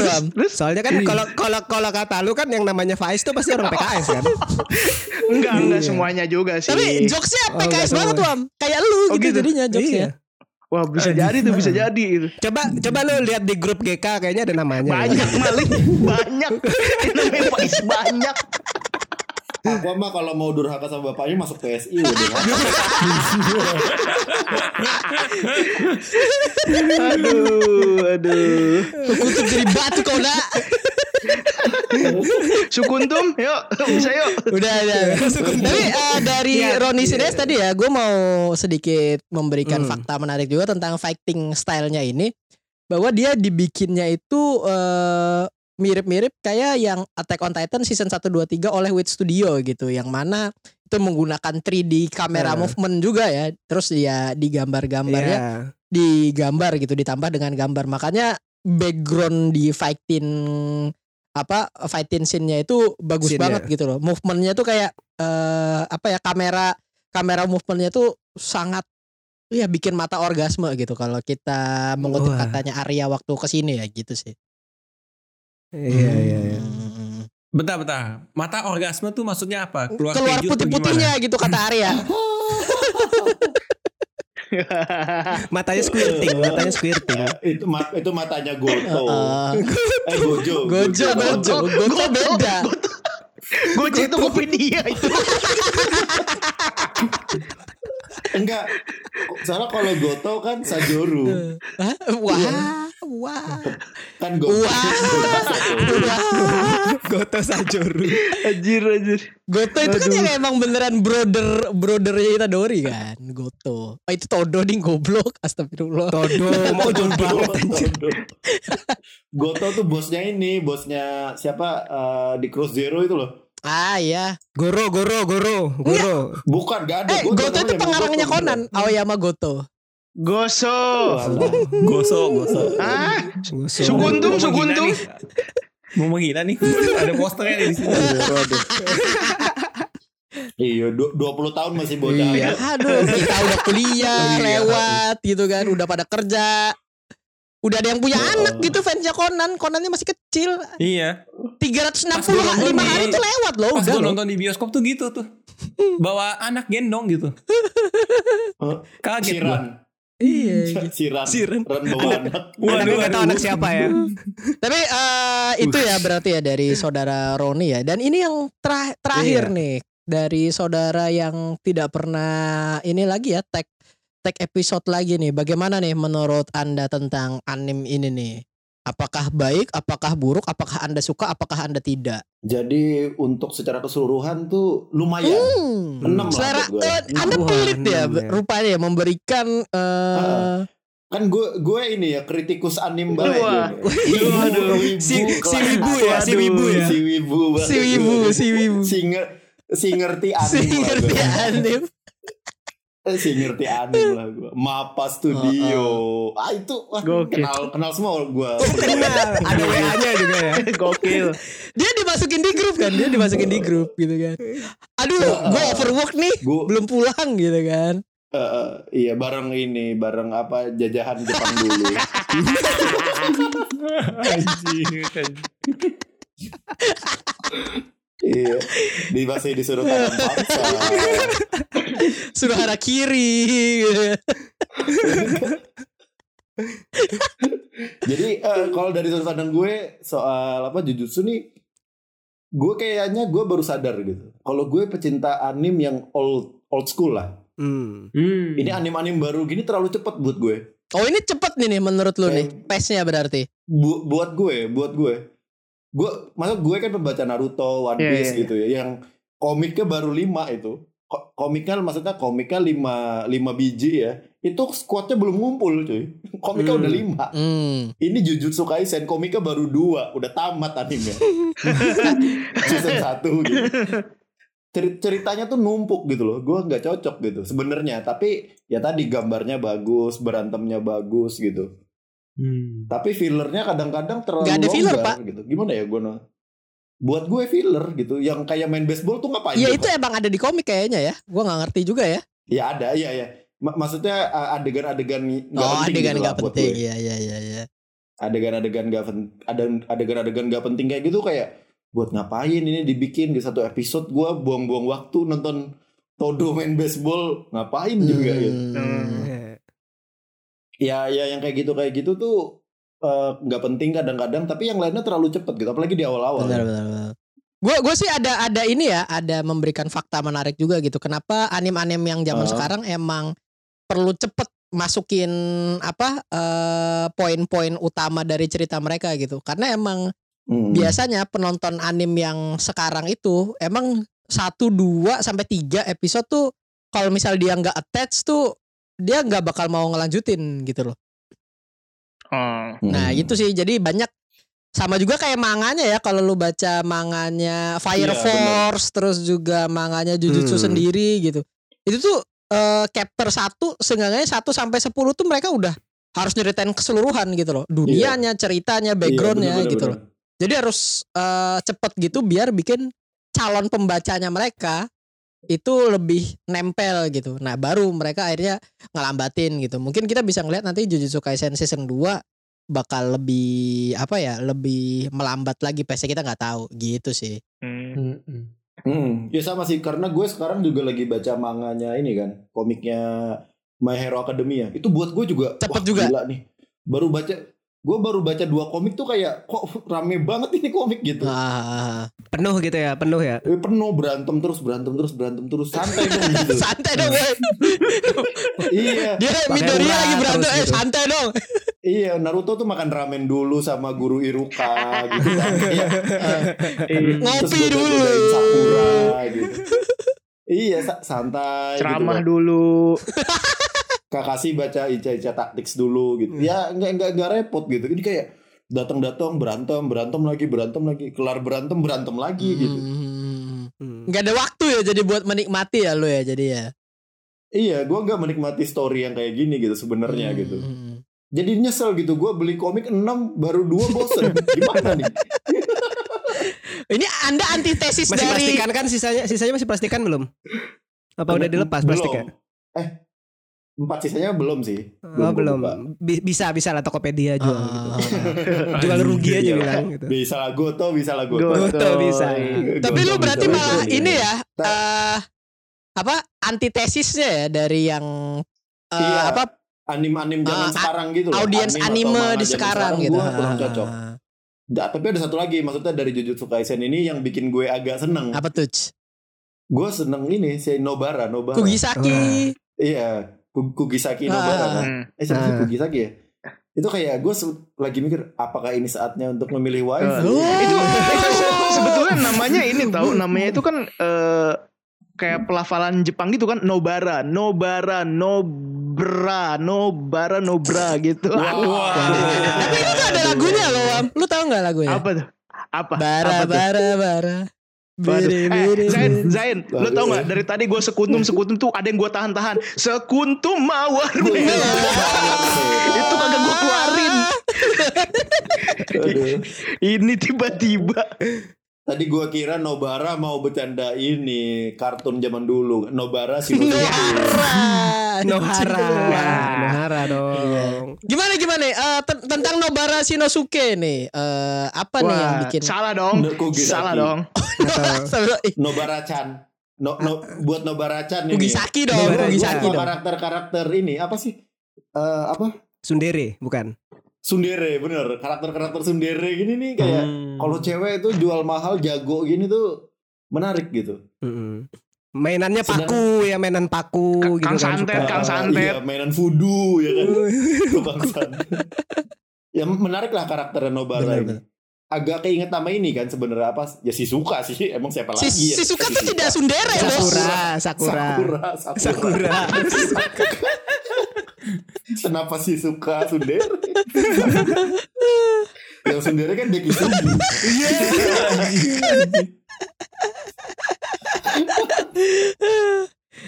Soalnya kan kalau kalau kalau kata lu kan yang namanya Faiz tuh pasti orang PKS kan. Enggak, enggak Iya. semuanya juga sih. Tapi jokesnya Oh, PKS banget. Wam. Kayak lu Oh, gitu, gitu. jadinya jokesnya. Wah, bisa jadi tuh, bisa jadi itu. Coba coba lu lihat di grup GK kayaknya ada namanya. Banyak [laughs] maling, banyak. Ini namanya Faiz banyak. Aku mah kalau mau durhaka sama bapaknya masuk PSI udah. [laughs] Aduh, aduh. Kutuk jadi batu kau nak. [laughs] Sukuntum, yuk, bisa yuk. Udah, udah. [laughs] Tapi eh, dari Iya. Roni Sines tadi ya, gue mau sedikit memberikan Hmm. fakta menarik juga tentang fighting stylenya ini. Bahwa dia dibikinnya itu eh, mirip-mirip kayak yang Attack on Titan season 1, 2, 3 oleh Wit Studio gitu. Yang mana itu menggunakan 3D kamera Eh. movement juga ya. Terus ya digambar-gambarnya Iya. digambar gitu ditambah dengan gambar makanya background di fighting apa fighting scene-nya itu bagus Scene-nya. banget gitu loh movementnya tuh kayak eh apa ya kamera kamera movementnya tuh sangat ya bikin mata orgasme gitu kalau kita mengutip Wah. katanya Arya waktu ke sini ya gitu sih Iya iya iya. Hmm. Bentar, bentar. Mata orgasme tuh maksudnya apa? Keluar, keluar putih-putihnya gitu kata Arya [laughs] [laughs] Matanya squirting, matanya squirting. itu ma- itu matanya Goto. Eh, eh Gojo. Gojo Gojo Gojo beda Gojek Tokopedia itu. Enggak. Soalnya kalau Goto kan Sajoru. Hah? wah wah Kan Goto. wah Goto. wah Goto Sajoru. Anjir, anjir. Goto itu kan yang emang beneran brother brothernya Itadori kan Goto oh, itu Todo nih goblok astagfirullah Todo mau jauh banget anjir. Goto. Tuh bosnya ini, bosnya siapa eh, di Cross Zero itu loh. Ah iya Goro Goro Goro Goro. Bukan, gak ada. eh Goto Goto itu pengarangnya Goto, Conan bener. Aoyama Goto Goso. Goso, goso. Ah, Goso. Sukuntum, Mau menghina nih. Mau menghina nih. Ada posternya di sini. Iya, du- 20 tahun masih bocah. Iya. aduh kita udah kuliah Oh, iya. lewat gitu kan udah pada kerja udah ada yang punya Oh. anak gitu fansnya Conan Conannya masih kecil Iya. 365 Pas gua nonton hari di- itu lewat loh Pas udah gue nonton di bioskop tuh gitu tuh. Bawa anak gendong gitu. Huh? Kaget gue. Siran. iya. [laughs] Siran. Siran. Ran bawa anak. Nggak tahu anak siapa ya. [laughs] Tapi eh, itu ya berarti ya dari saudara Roni ya. Dan ini yang tera- terakhir Iya. nih dari saudara yang tidak pernah ini lagi ya tag tag episode lagi nih. Bagaimana nih menurut Anda tentang anim ini nih? Apakah baik, apakah buruk, apakah Anda suka, apakah Anda tidak? Jadi untuk secara keseluruhan tuh lumayan. Hmm. Lah Selera buat gue. eh, Anda pelit ya enam ya. rupanya ya memberikan eh Ah. Kan gue gue ini ya kritikus anim banget. Wibu, Aduh. [laughs] Si- si wibu ya, si wibu ya. Si wibu banget. si wibu, si wibu. Si, nge- si ngerti anim Si lah ngerti anim. Eh, Si ngerti anim lah gue. Mapa Studio. Ah itu wah, Gokil. kenal kenal semua gue. Oh kenal. Ada WA-nya juga ya. [laughs] Gokil. Dia dimasukin di grup kan, dia dimasukin di grup gitu kan. Aduh, gue overwork nih, Gua- belum pulang gitu kan. Eh, iya bareng ini bareng apa jajahan Jepang dulu. [laughs] Anjing. [laughs] iya. Di masih disuruh tanam bangsa. Sudah arah kiri. Jadi eh, kalau dari sudut pandang gue soal apa Jujutsu nih gue kayaknya gue baru sadar gitu. Kalau gue pecinta anim yang old old school lah. Hmm. Hmm. Ini anim-anim baru gini terlalu cepet buat gue. Oh ini cepet nih nih menurut lu nih, pace-nya berarti. Bu- buat gue, buat gue. Gue maksud gue kan pembaca Naruto, One Iya, Piece iya, iya. gitu ya yang komiknya baru lima itu. Ko- Komiknya maksudnya komiknya lima, lima biji ya. Itu squadnya belum ngumpul cuy. [laughs] Komiknya Hmm. udah lima. Hmm. Ini Jujutsu Kaisen komiknya baru dua, udah tamat animenya. [laughs] Season satu gitu. Ceri- Ceritanya tuh numpuk gitu loh. Gue nggak cocok gitu sebenarnya. Tapi ya tadi gambarnya bagus, berantemnya bagus gitu. Hmm. Tapi fillernya kadang-kadang terlalu Nggak ada filler, longgar Pak. gitu. Gimana ya gue buat gue filler gitu. Yang kayak main baseball tuh ngapain? Iya coba? itu emang ada di komik kayaknya ya. Gua nggak ngerti juga ya. Ya ada, iya ya. maksudnya adegan-adegan nggak oh penting adegan gitu lah nggak buat penting. gue. Iya iya iya. iya. Adegan-adegan nggak pen- ada- adegan-adegan nggak penting kayak gitu kayak buat ngapain ini dibikin di satu episode gue buang-buang waktu nonton Todo main baseball ngapain juga gitu. Hmm. Ya ya yang kayak gitu kayak gitu tuh eh, nggak penting kadang-kadang tapi yang lainnya terlalu cepet gitu apalagi di awal-awal. Benar benar. benar. Gue gue sih ada ada ini ya, ada memberikan fakta menarik juga gitu. Kenapa anim-anim yang zaman Oh. sekarang emang perlu cepet masukin apa eh, poin-poin utama dari cerita mereka gitu. Karena emang Hmm. biasanya penonton anim yang sekarang itu emang satu dua sampai tiga episode tuh kalau misal dia nggak attach tuh dia nggak bakal mau ngelanjutin gitu loh. Oh. Hmm. Nah itu sih jadi banyak sama juga kayak manganya ya kalau lu baca manganya Fire Iya, Force terus juga manganya Jujutsu Hmm. sendiri gitu. Itu tuh eh, chapter 1 seenggaknya 1 sampai 10 tuh mereka udah harus nyeritain keseluruhan gitu loh. Dunianya, ceritanya, Iya, backgroundnya bener-bener, gitu loh. bener. Jadi harus eh, cepet gitu biar bikin calon pembacanya mereka itu lebih nempel gitu. Nah, baru mereka akhirnya ngelambatin gitu. Mungkin kita bisa ngeliat nanti Jujutsu Kaisen season 2 bakal lebih apa ya, lebih melambat lagi pace kita nggak tahu gitu sih. Hmm. Hmm, ya sama sih karena gue sekarang juga lagi baca manganya ini kan, komiknya My Hero Academia. Itu buat gue juga Cepet wah, juga. gila nih. Baru baca gue baru baca dua komik tuh kayak kok rame banget ini komik gitu. Ah, Penuh gitu ya, penuh ya. Eh, penuh berantem terus berantem terus berantem terus santai dong gitu. [laughs] santai dong gue. [laughs] iya. Dia Midoriya lagi berantem, eh gitu. santai dong. [laughs] Iya, Naruto tuh makan ramen dulu sama guru Iruka gitu kan. Kayak, Iya. Ngopi terus dulu. Sakura gitu. Iya, sa- santai Ceramah gitu. dulu. Kakashi baca Ica-Ica Tactics dulu gitu. Ya nggak nggak nggak repot gitu. Ini kayak datang-datang berantem, berantem lagi, berantem lagi, kelar berantem, berantem lagi gitu. Hmm. Hmm. Nggak ada waktu ya jadi buat menikmati ya lo ya jadi ya. Iya, gua nggak menikmati story yang kayak gini gitu sebenarnya Hmm. gitu. Jadi nyesel gitu. Gua beli komik 6 baru 2 bosen. [laughs] Gimana nih? Ini Anda antitesis Masih dari plastikan kan sisanya sisanya masih plastikan belum? Apa udah dilepas Belum. plastiknya? Eh, empat sisanya belum sih. Oh, belum. buka. Bi- bisa bisa lah Tokopedia jual gitu. Ah. [laughs] Jual rugi aja Iya. bilang gitu. Bisa lah Goto, bisa lah Goto. Goto. Goto bisa. Tapi Goto lu berarti bisa, malah Goto, ini ya eh apa antitesisnya ya dari yang eh, Iya, apa Anim-anim zaman Ah, sekarang gitu loh. audiens atau anime manga di zaman sekarang gitu. Gua kurang Ah. cocok. Da- tapi ada satu lagi maksudnya dari Jujutsu Kaisen ini yang bikin gue agak seneng. Apa tuh? Gue seneng ini si Nobara, Nobara. Kugisaki. Iya, Ku- Kugisaki Ah. Nobara kan. Hmm. Eh siapa sih Ah. Kugisaki ya? Itu kayak gue lagi mikir apakah ini saatnya untuk memilih waifu? Oh. itu, itu se- sebetulnya namanya ini tahu namanya itu kan eh, kayak pelafalan Jepang gitu kan Nobara, Nobara, Nobra, Nobara, Nobra gitu. Tapi itu tuh ada lagunya loh, Am. Lu tahu nggak lagunya? Apa tuh? Apa? Bara Apa tuh? bara bara. Biri, Eh, Zain. Zain, lo tau gak dari tadi gue sekuntum sekuntum tuh ada yang gue tahan-tahan. Sekuntum mawar merah. Itu kagak gue keluarin. Ini tiba-tiba. Tadi gue kira Nobara mau bercanda ini kartun zaman dulu. Nobara si [laughs] Nohara. Nohara. Wah. Nohara Iya. dong. Gimana gimana? Eh, ten- tentang Nobara Shinosuke nih. Eh, apa nih yang Wah, bikin? salah dong. Salah dong. [laughs] Atau- Ih, Nobara-chan. No, no, buat Nobara-chan ini. Kugisaki dong, Nobara- Kugisaki Iya. dong. Karakter-karakter ini apa sih? Eh apa? Sundere bukan? Sundere bener. Karakter-karakter Sundere gini nih kayak Hmm. kalau cewek itu jual mahal jago gini tuh menarik gitu. Mm-mm. Mainannya Sedang- paku ya mainan paku Kang- gitu Kang kan. Santet, suka. Kang Ah, Santet. Iya, mainan voodoo ya kan. [laughs] Ya menarik lah karakter Nobara Bener, ini. Agak keinget nama ini kan sebenarnya apa? Ya si suka sih. [laughs] Emang siapa Si, lagi ya? si Suka Si tuh tidak sundere bos. Sakura, Sakura. Sakura, Sakura. Sakura. [laughs] Kenapa sih suka Sundere? [laughs] Yang Sundere kan Deki Sugi.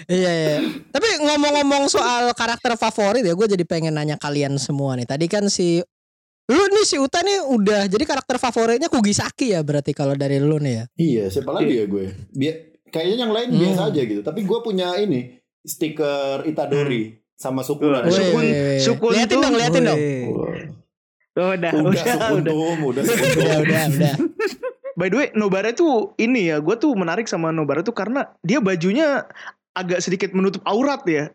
Iya, iya. Tapi ngomong-ngomong soal karakter favorit ya, gue jadi pengen nanya kalian semua nih. Tadi kan si Lu nih si Uta nih udah jadi karakter favoritnya Kugisaki ya berarti kalau dari lu nih ya. Iya, siapa lagi ya gue? Bia kayaknya yang lain Hmm. biasa aja gitu. Tapi gue punya ini stiker Itadori sama Sukuna. Wih. Sukun- Wih, wih. Sukun liatin tuh- dong, liatin dong. Oh, udah, Udah, udah, udah. Sukuntum, udah Sukuntum. Udah, udah, udah. By the way, Nobara tuh ini ya, gue tuh menarik sama Nobara tuh karena dia bajunya agak sedikit menutup aurat ya.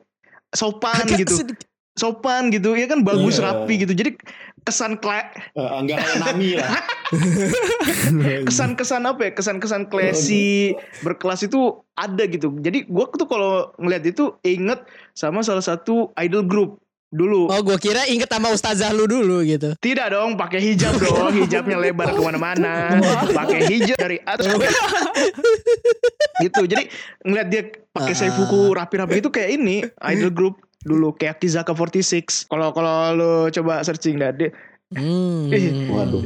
Sopan Agak gitu. sedikit- Sopan gitu. Ya kan bagus Iya. rapi gitu. Jadi kesan kla Eh, enggak kayak Nami lah. [laughs] kesan-kesan apa ya? Kesan-kesan classy, berkelas itu ada gitu. Jadi gue tuh kalau ngeliat itu inget sama salah satu idol group dulu. Oh, gua kira inget sama ustazah lu dulu gitu. Tidak dong, pakai hijab dong. [laughs] Hijabnya lebar ke mana-mana. Pakai hijab dari atas. gitu. Jadi ngeliat dia pakai Ah. seifuku rapi-rapi itu kayak ini idol group dulu kayak Kizaka 46. Kalau kalau lu coba searching dah dia. Hmm. [laughs] Waduh.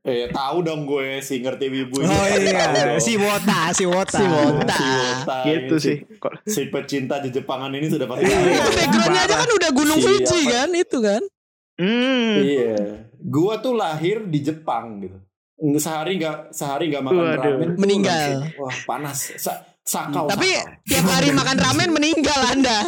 Eh, tahu dong gue si ngerti wibu Oh iya, si Wota, si Wota. Si Wota. Si Wota Gitu sih. Kok Si pecinta Jepangan ini sudah pasti Itu tahu. backgroundnya aja kan udah Gunung Fuji kan itu kan. Hmm. Iya. Gua tuh lahir di Jepang gitu. Sehari nggak sehari nggak makan Waduh. ramen. Meninggal. Wah panas. Sa sakau. Tapi sakau. tiap hari [laughs] makan ramen meninggal Anda.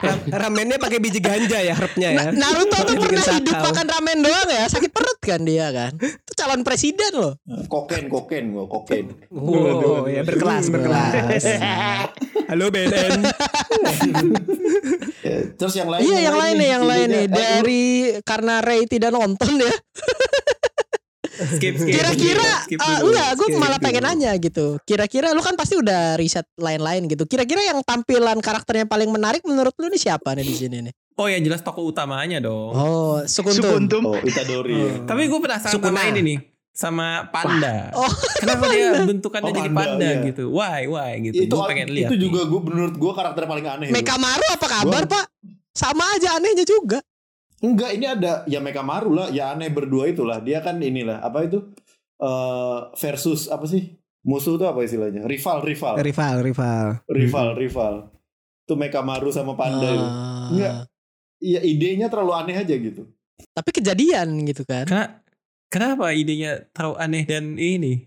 Ram- Ramennya pakai biji ganja ya, herbnya ya. Na- Naruto tuh pernah hidup sakau. makan ramen doang ya, sakit perut kan dia kan. Itu calon presiden loh. koken koken gua koken. Oh, ya berkelas, berkelas. Halo BNN. Ya, Terus yang lain Iya yang lain nih, yang lain nih dari karena Ray tidak nonton ya. [laughs] Skip skip. Kira-kira skip dulu. enggak, gue skip malah dulu. pengen nanya gitu. Kira-kira lu kan pasti udah riset lain-lain gitu. Kira-kira yang tampilan karakternya paling menarik menurut lu nih siapa nih di sini nih? Oh ya jelas tokoh utamanya dong. Oh, Sukuntun. Sukuntum. Oh, Itadori. ya. Tapi gue penasaran Sukuna. sama ini nih. Sama panda. Oh. Kenapa [laughs] dia bentukannya Oh, jadi panda, panda iya. gitu? Why, why gitu? Itu Gue pengen lihat. itu juga gue menurut gue karakter paling aneh. Mekamaru apa kabar, Gua- Pak? Sama aja anehnya juga. Enggak, ini ada ya Mekamaru lah, ya aneh berdua itulah. Dia kan inilah apa itu? eh versus apa sih? Musuh tuh apa istilahnya? Rival, rival. Rival, rival. rival, rival. Itu Mekamaru sama Panda itu. Ah. Enggak. Iya, idenya terlalu aneh aja gitu. Tapi kejadian gitu kan. Kena- kenapa idenya terlalu aneh dan ini?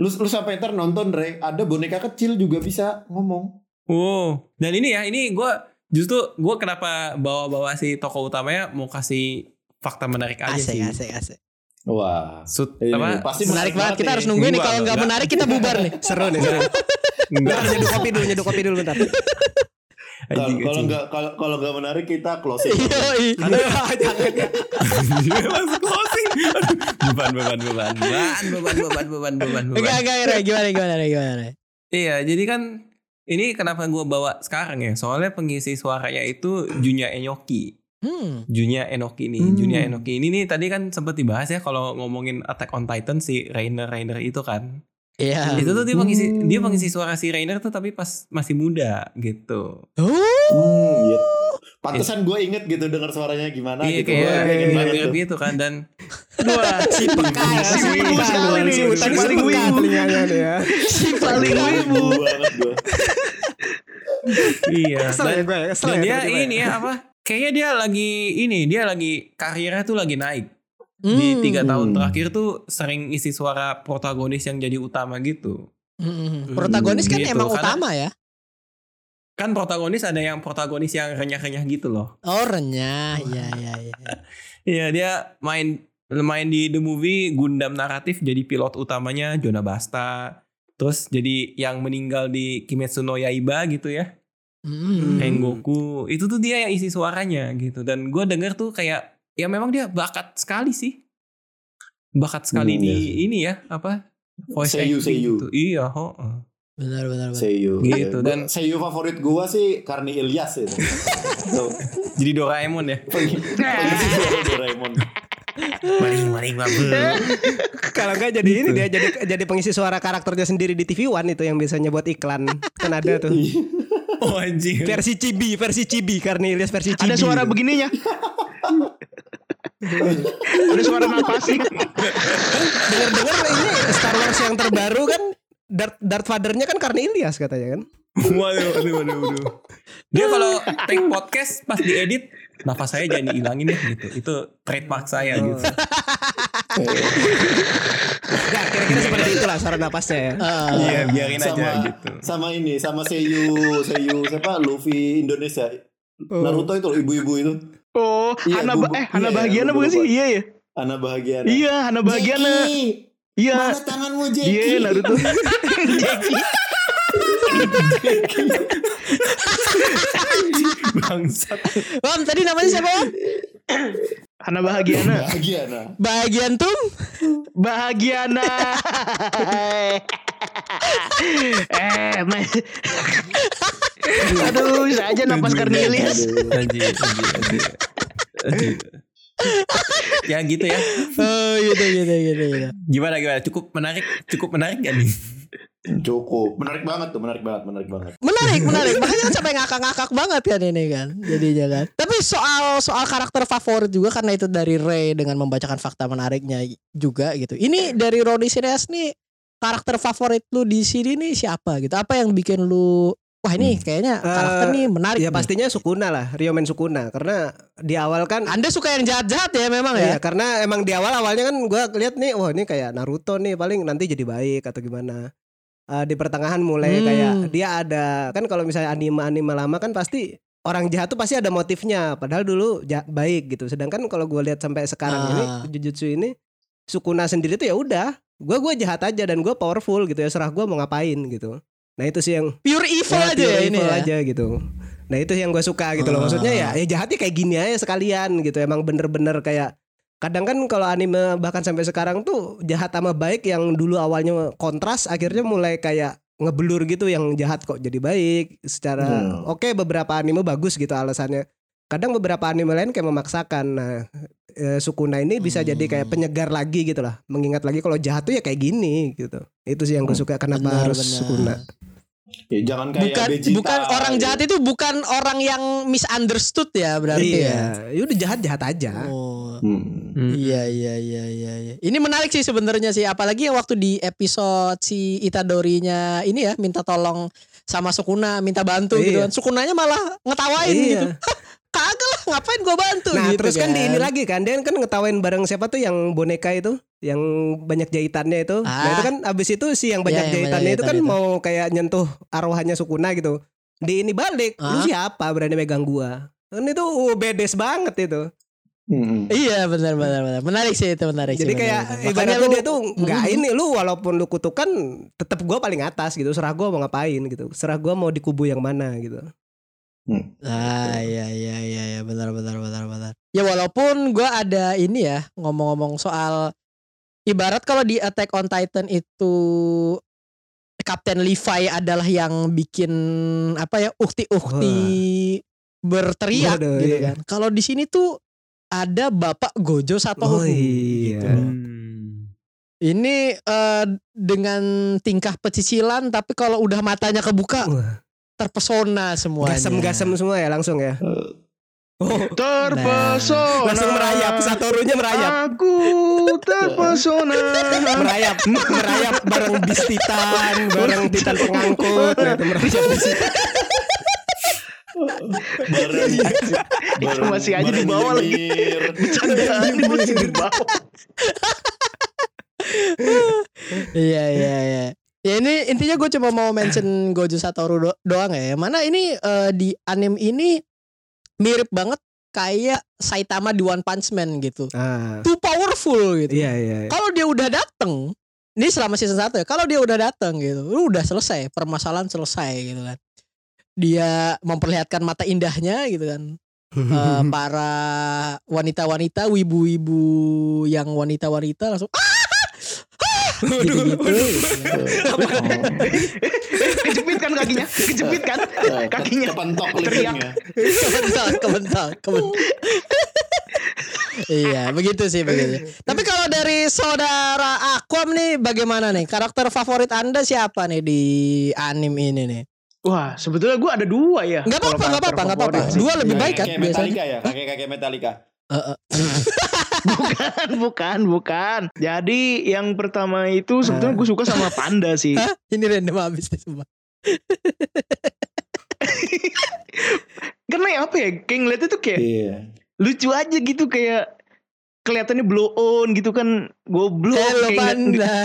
Lu lu sampai ntar nonton Re, ada boneka kecil juga bisa ngomong. Wow. Dan ini ya, ini gue justru gue kenapa bawa-bawa si toko utamanya mau kasih fakta menarik aja asik, sih. Asik, asik, Wah, Sud, apa? pasti menarik banget. Kita harus nungguin nih kalau nggak menarik kita bubar nih. [laughs] Seru nih, seru. Enggak, nyeduh kopi dulu, nyeduh kopi dulu bentar. Kalau nggak kalau kalau nggak menarik kita closing. [laughs] Iya, karena jangan closing. Beban, beban, beban, beban, beban, beban, beban, beban. Enggak, enggak, gimana, gimana, gimana, gimana. Iya, jadi kan ini kenapa gue bawa sekarang ya? Soalnya pengisi suaranya itu Junya Enoki. Hmm. Junya Enoki nih. Hmm. Junya Enoki ini nih tadi kan sempat dibahas ya kalau ngomongin Attack on Titan si Rainer Rainer itu kan. Iya. Itu tuh dia pengisi Hmm. dia pengisi suara si Rainer tuh tapi pas masih muda gitu. Oh. Hmm, iya. Pantesan gue inget gitu dengar suaranya gimana iya gitu. pengen kayak banget mirip tuh. gitu kan dan [laughs] Wah, Si peka ya, Si si wibu peka sekali lu, nih, si si utang si paling wibu. ya. si paling wibu. Iya. [laughs] Kesel Dan, ya gue, kesel dan ya. dia tiba-tiba ini ya. ya apa? Kayaknya dia lagi ini dia lagi karirnya tuh lagi naik. Di Hmm. tiga tahun Hmm. terakhir tuh sering isi suara protagonis yang jadi utama gitu. Hmm. Protagonis kan Gitu, emang karena- utama ya. Kan protagonis ada yang protagonis yang renyah-renyah gitu loh. Oh renyah, iya iya iya. [laughs] Iya dia main main di the movie Gundam naratif jadi pilot utamanya Jona Basta. Terus jadi yang meninggal di Kimetsu no Yaiba gitu ya. Hmm. Rengoku. Itu tuh dia yang isi suaranya gitu. Dan gue denger tuh kayak ya memang dia bakat sekali sih. Bakat sekali Hmm, di iya. ini ya apa? Voice Seiyu, acting seiyu. gitu. Iya, ho. Benar benar benar. Seiyu. Gitu, dan- Seiyu favorit gue sih Karni Ilyas itu. Tuh. [laughs] Jadi Doraemon ya. [laughs] Pengisi Doraemon. Maring maring Kalau enggak jadi ini Gitu. dia jadi jadi pengisi suara karakternya sendiri di TV One itu yang biasanya buat iklan. Kan ada tuh. [laughs] Oh anjing. Versi Cibi, versi Cibi karena Ilyas versi Cibi. Ada suara begininya. Ada suara napas sih. Dengar-dengar ini Star Wars yang terbaru kan Darth, Darth Vader-nya kan karena Ilyas katanya kan. Waduh, waduh, waduh, waduh. Dia kalau take podcast pas diedit, nafas saya jangan dihilangin ya gitu. Itu trademark saya Oh. gitu. Enggak, kira-kira seperti itulah suara napasnya ya. Ah. Iya, biarin aja sama gitu. sama ini sama Seiyu Seiyu siapa Luffy Indonesia Naruto itu ibu-ibu itu Oh, Iya, Hana ba- eh Hana iya, Bahagiana bukan sih? Iya ya. Ana bahagia Iya, Hana Bahagiana. Iya. mana tanganmu Jackie Iya, Naruto. [laughs] Jackie. Bangsat. Om tadi namanya siapa Om? Hana Bahagiana. bahagia nah Bagian tum? Bahagiana. [laughs] eh, mas. [laughs] Aduh, bisa aja napas Cornelius. Anjir, anjir, anjir. Anjir. ya gitu ya. Oh gitu gitu gitu gitu. Gimana gimana? Cukup menarik, cukup menarik gak nih? Cukup menarik banget tuh menarik banget menarik banget Menarik [laughs] menarik. Makanya kan sampai ngakak-ngakak banget kan ini kan. Jadinya kan. Tapi soal soal karakter favorit juga karena itu dari Ray dengan membacakan fakta menariknya juga gitu. Ini dari Roni Sirias nih karakter favorit lu di sini nih siapa gitu? Apa yang bikin lu wah ini kayaknya karakter Eh, nih menarik. Ya nih. pastinya Sukuna lah, Ryomen Sukuna karena di awal kan Anda suka yang jahat-jahat ya memang ya? Iya, karena emang di awal awalnya kan gua lihat nih, wah ini kayak Naruto nih paling nanti jadi baik atau gimana. Eh, di pertengahan mulai Hmm. kayak dia ada kan kalau misalnya anime-anime lama kan pasti orang jahat tuh pasti ada motifnya, padahal dulu ja- baik gitu. Sedangkan kalau gua lihat sampai sekarang Ah. ini Jujutsu ini Sukuna sendiri tuh ya udah, gua gua jahat aja dan gua powerful gitu ya, serah gua mau ngapain gitu. Nah itu sih yang Pure evil ya, aja pure ya ini evil ya. aja gitu. Nah itu yang gue suka gitu loh. Ah. Maksudnya ya, ya jahatnya kayak gini aja sekalian gitu. Emang bener-bener kayak kadang kan kalau anime bahkan sampai sekarang tuh jahat sama baik yang dulu awalnya kontras akhirnya mulai kayak ngebelur gitu yang jahat kok jadi baik. Secara Hmm. oke beberapa anime bagus gitu alasannya. Kadang beberapa anime lain kayak memaksakan. Nah eh, Sukuna ini bisa Hmm. jadi kayak penyegar lagi gitu lah. Mengingat lagi kalau jahat tuh ya kayak gini gitu. Itu sih yang gue suka kenapa Benar, harus benar. Sukuna ya jangan kayak Bukan Vegeta, bukan orang gitu. jahat itu bukan orang yang misunderstood ya berarti ya. iya ya udah jahat jahat aja Oh. Hmm. Iya iya iya iya iya. Ini menarik sih sebenarnya sih apalagi yang waktu di episode si Itadori-nya ini ya minta tolong sama Sukuna minta bantu gitu Iya. kan. Sukunanya malah ngetawain Iya. gitu. [laughs] Kagak lah ngapain gua bantu Nah gitu terus kan. di ini lagi kan Dia kan ngetawain bareng siapa tuh yang boneka itu Yang banyak jahitannya itu Nah Ah. itu kan abis itu si yang banyak yang jahitannya banyak itu kan itu. mau kayak nyentuh arwahnya Sukuna gitu Di ini balik Ah. Lu siapa berani megang gua Kan itu uh, bedes banget itu Hmm. Iya benar benar benar. Menarik sih itu menarik sih, Jadi kayak benar, benar. ibaratnya Makanya dia lu- tuh nggak Mm. ini Lu walaupun lu kutukan tetap gua paling atas gitu Serah gua mau ngapain gitu Serah gua mau di kubu yang mana gitu Ah iya iya iya iya benar benar benar benar. Ya walaupun gua ada ini ya ngomong-ngomong soal ibarat kalau di Attack on Titan itu Kapten Levi adalah yang bikin apa ya ukti-ukti berteriak Waduh, gitu iya. kan. Kalau di sini tuh ada Bapak Gojo Satoru Oh iya gitu. Ini eh, dengan tingkah pecicilan tapi kalau udah matanya kebuka Wah, terpesona semuanya. Gasem-gasem semua ya langsung ya Oh Terpesona. langsung merayap Satorunya merayap Aku terpesona. merayap merayap bareng bis titan bareng titan pengangkut nah, itu merayap di situ. bareng bareng Masih aja di bawah lagi. nyengir. Candaan masih di bawah. Iya iya iya. Ya ini intinya gue cuma mau mention Gojo Satoru do- doang ya. Mana ini eh, di anime ini mirip banget kayak Saitama di One Punch Man gitu. ah Too powerful gitu. iya iya iya. Kalau dia udah dateng, ini selama season 1 ya. Kalau dia udah dateng gitu, lu udah selesai, permasalahan selesai gitu kan. Dia memperlihatkan mata indahnya gitu kan. Eh, [laughs] para wanita-wanita, wibu-wibu yang wanita-wanita langsung ah, gitu-gitu. gitu. Kejepit kan kakinya? Kejepit kan Eh, kakinya? kepentok Teriak. linknya kebentak, kebentak, kebentak. iya, begitu sih begitu. Tapi kalau dari saudara Aquam nih bagaimana nih? Karakter favorit Anda siapa nih di anime ini nih? Wah, sebetulnya gue ada dua ya. Nggak apa-apa, nggak apa-apa, nggak apa-apa. Dua lebih Kayak- baik kan kayak biasanya. Metallica ya kakek kakek Metallica Bukan, bukan, bukan. Jadi yang pertama itu sebetulnya gue suka sama panda sih. Hah? Ini random habis nih semua. [laughs] Karena ya apa ya, kayak ngeliatnya tuh kayak Iya. lucu aja gitu kayak kelihatannya blow on gitu kan goblok Hello kayak ngeliat- panda.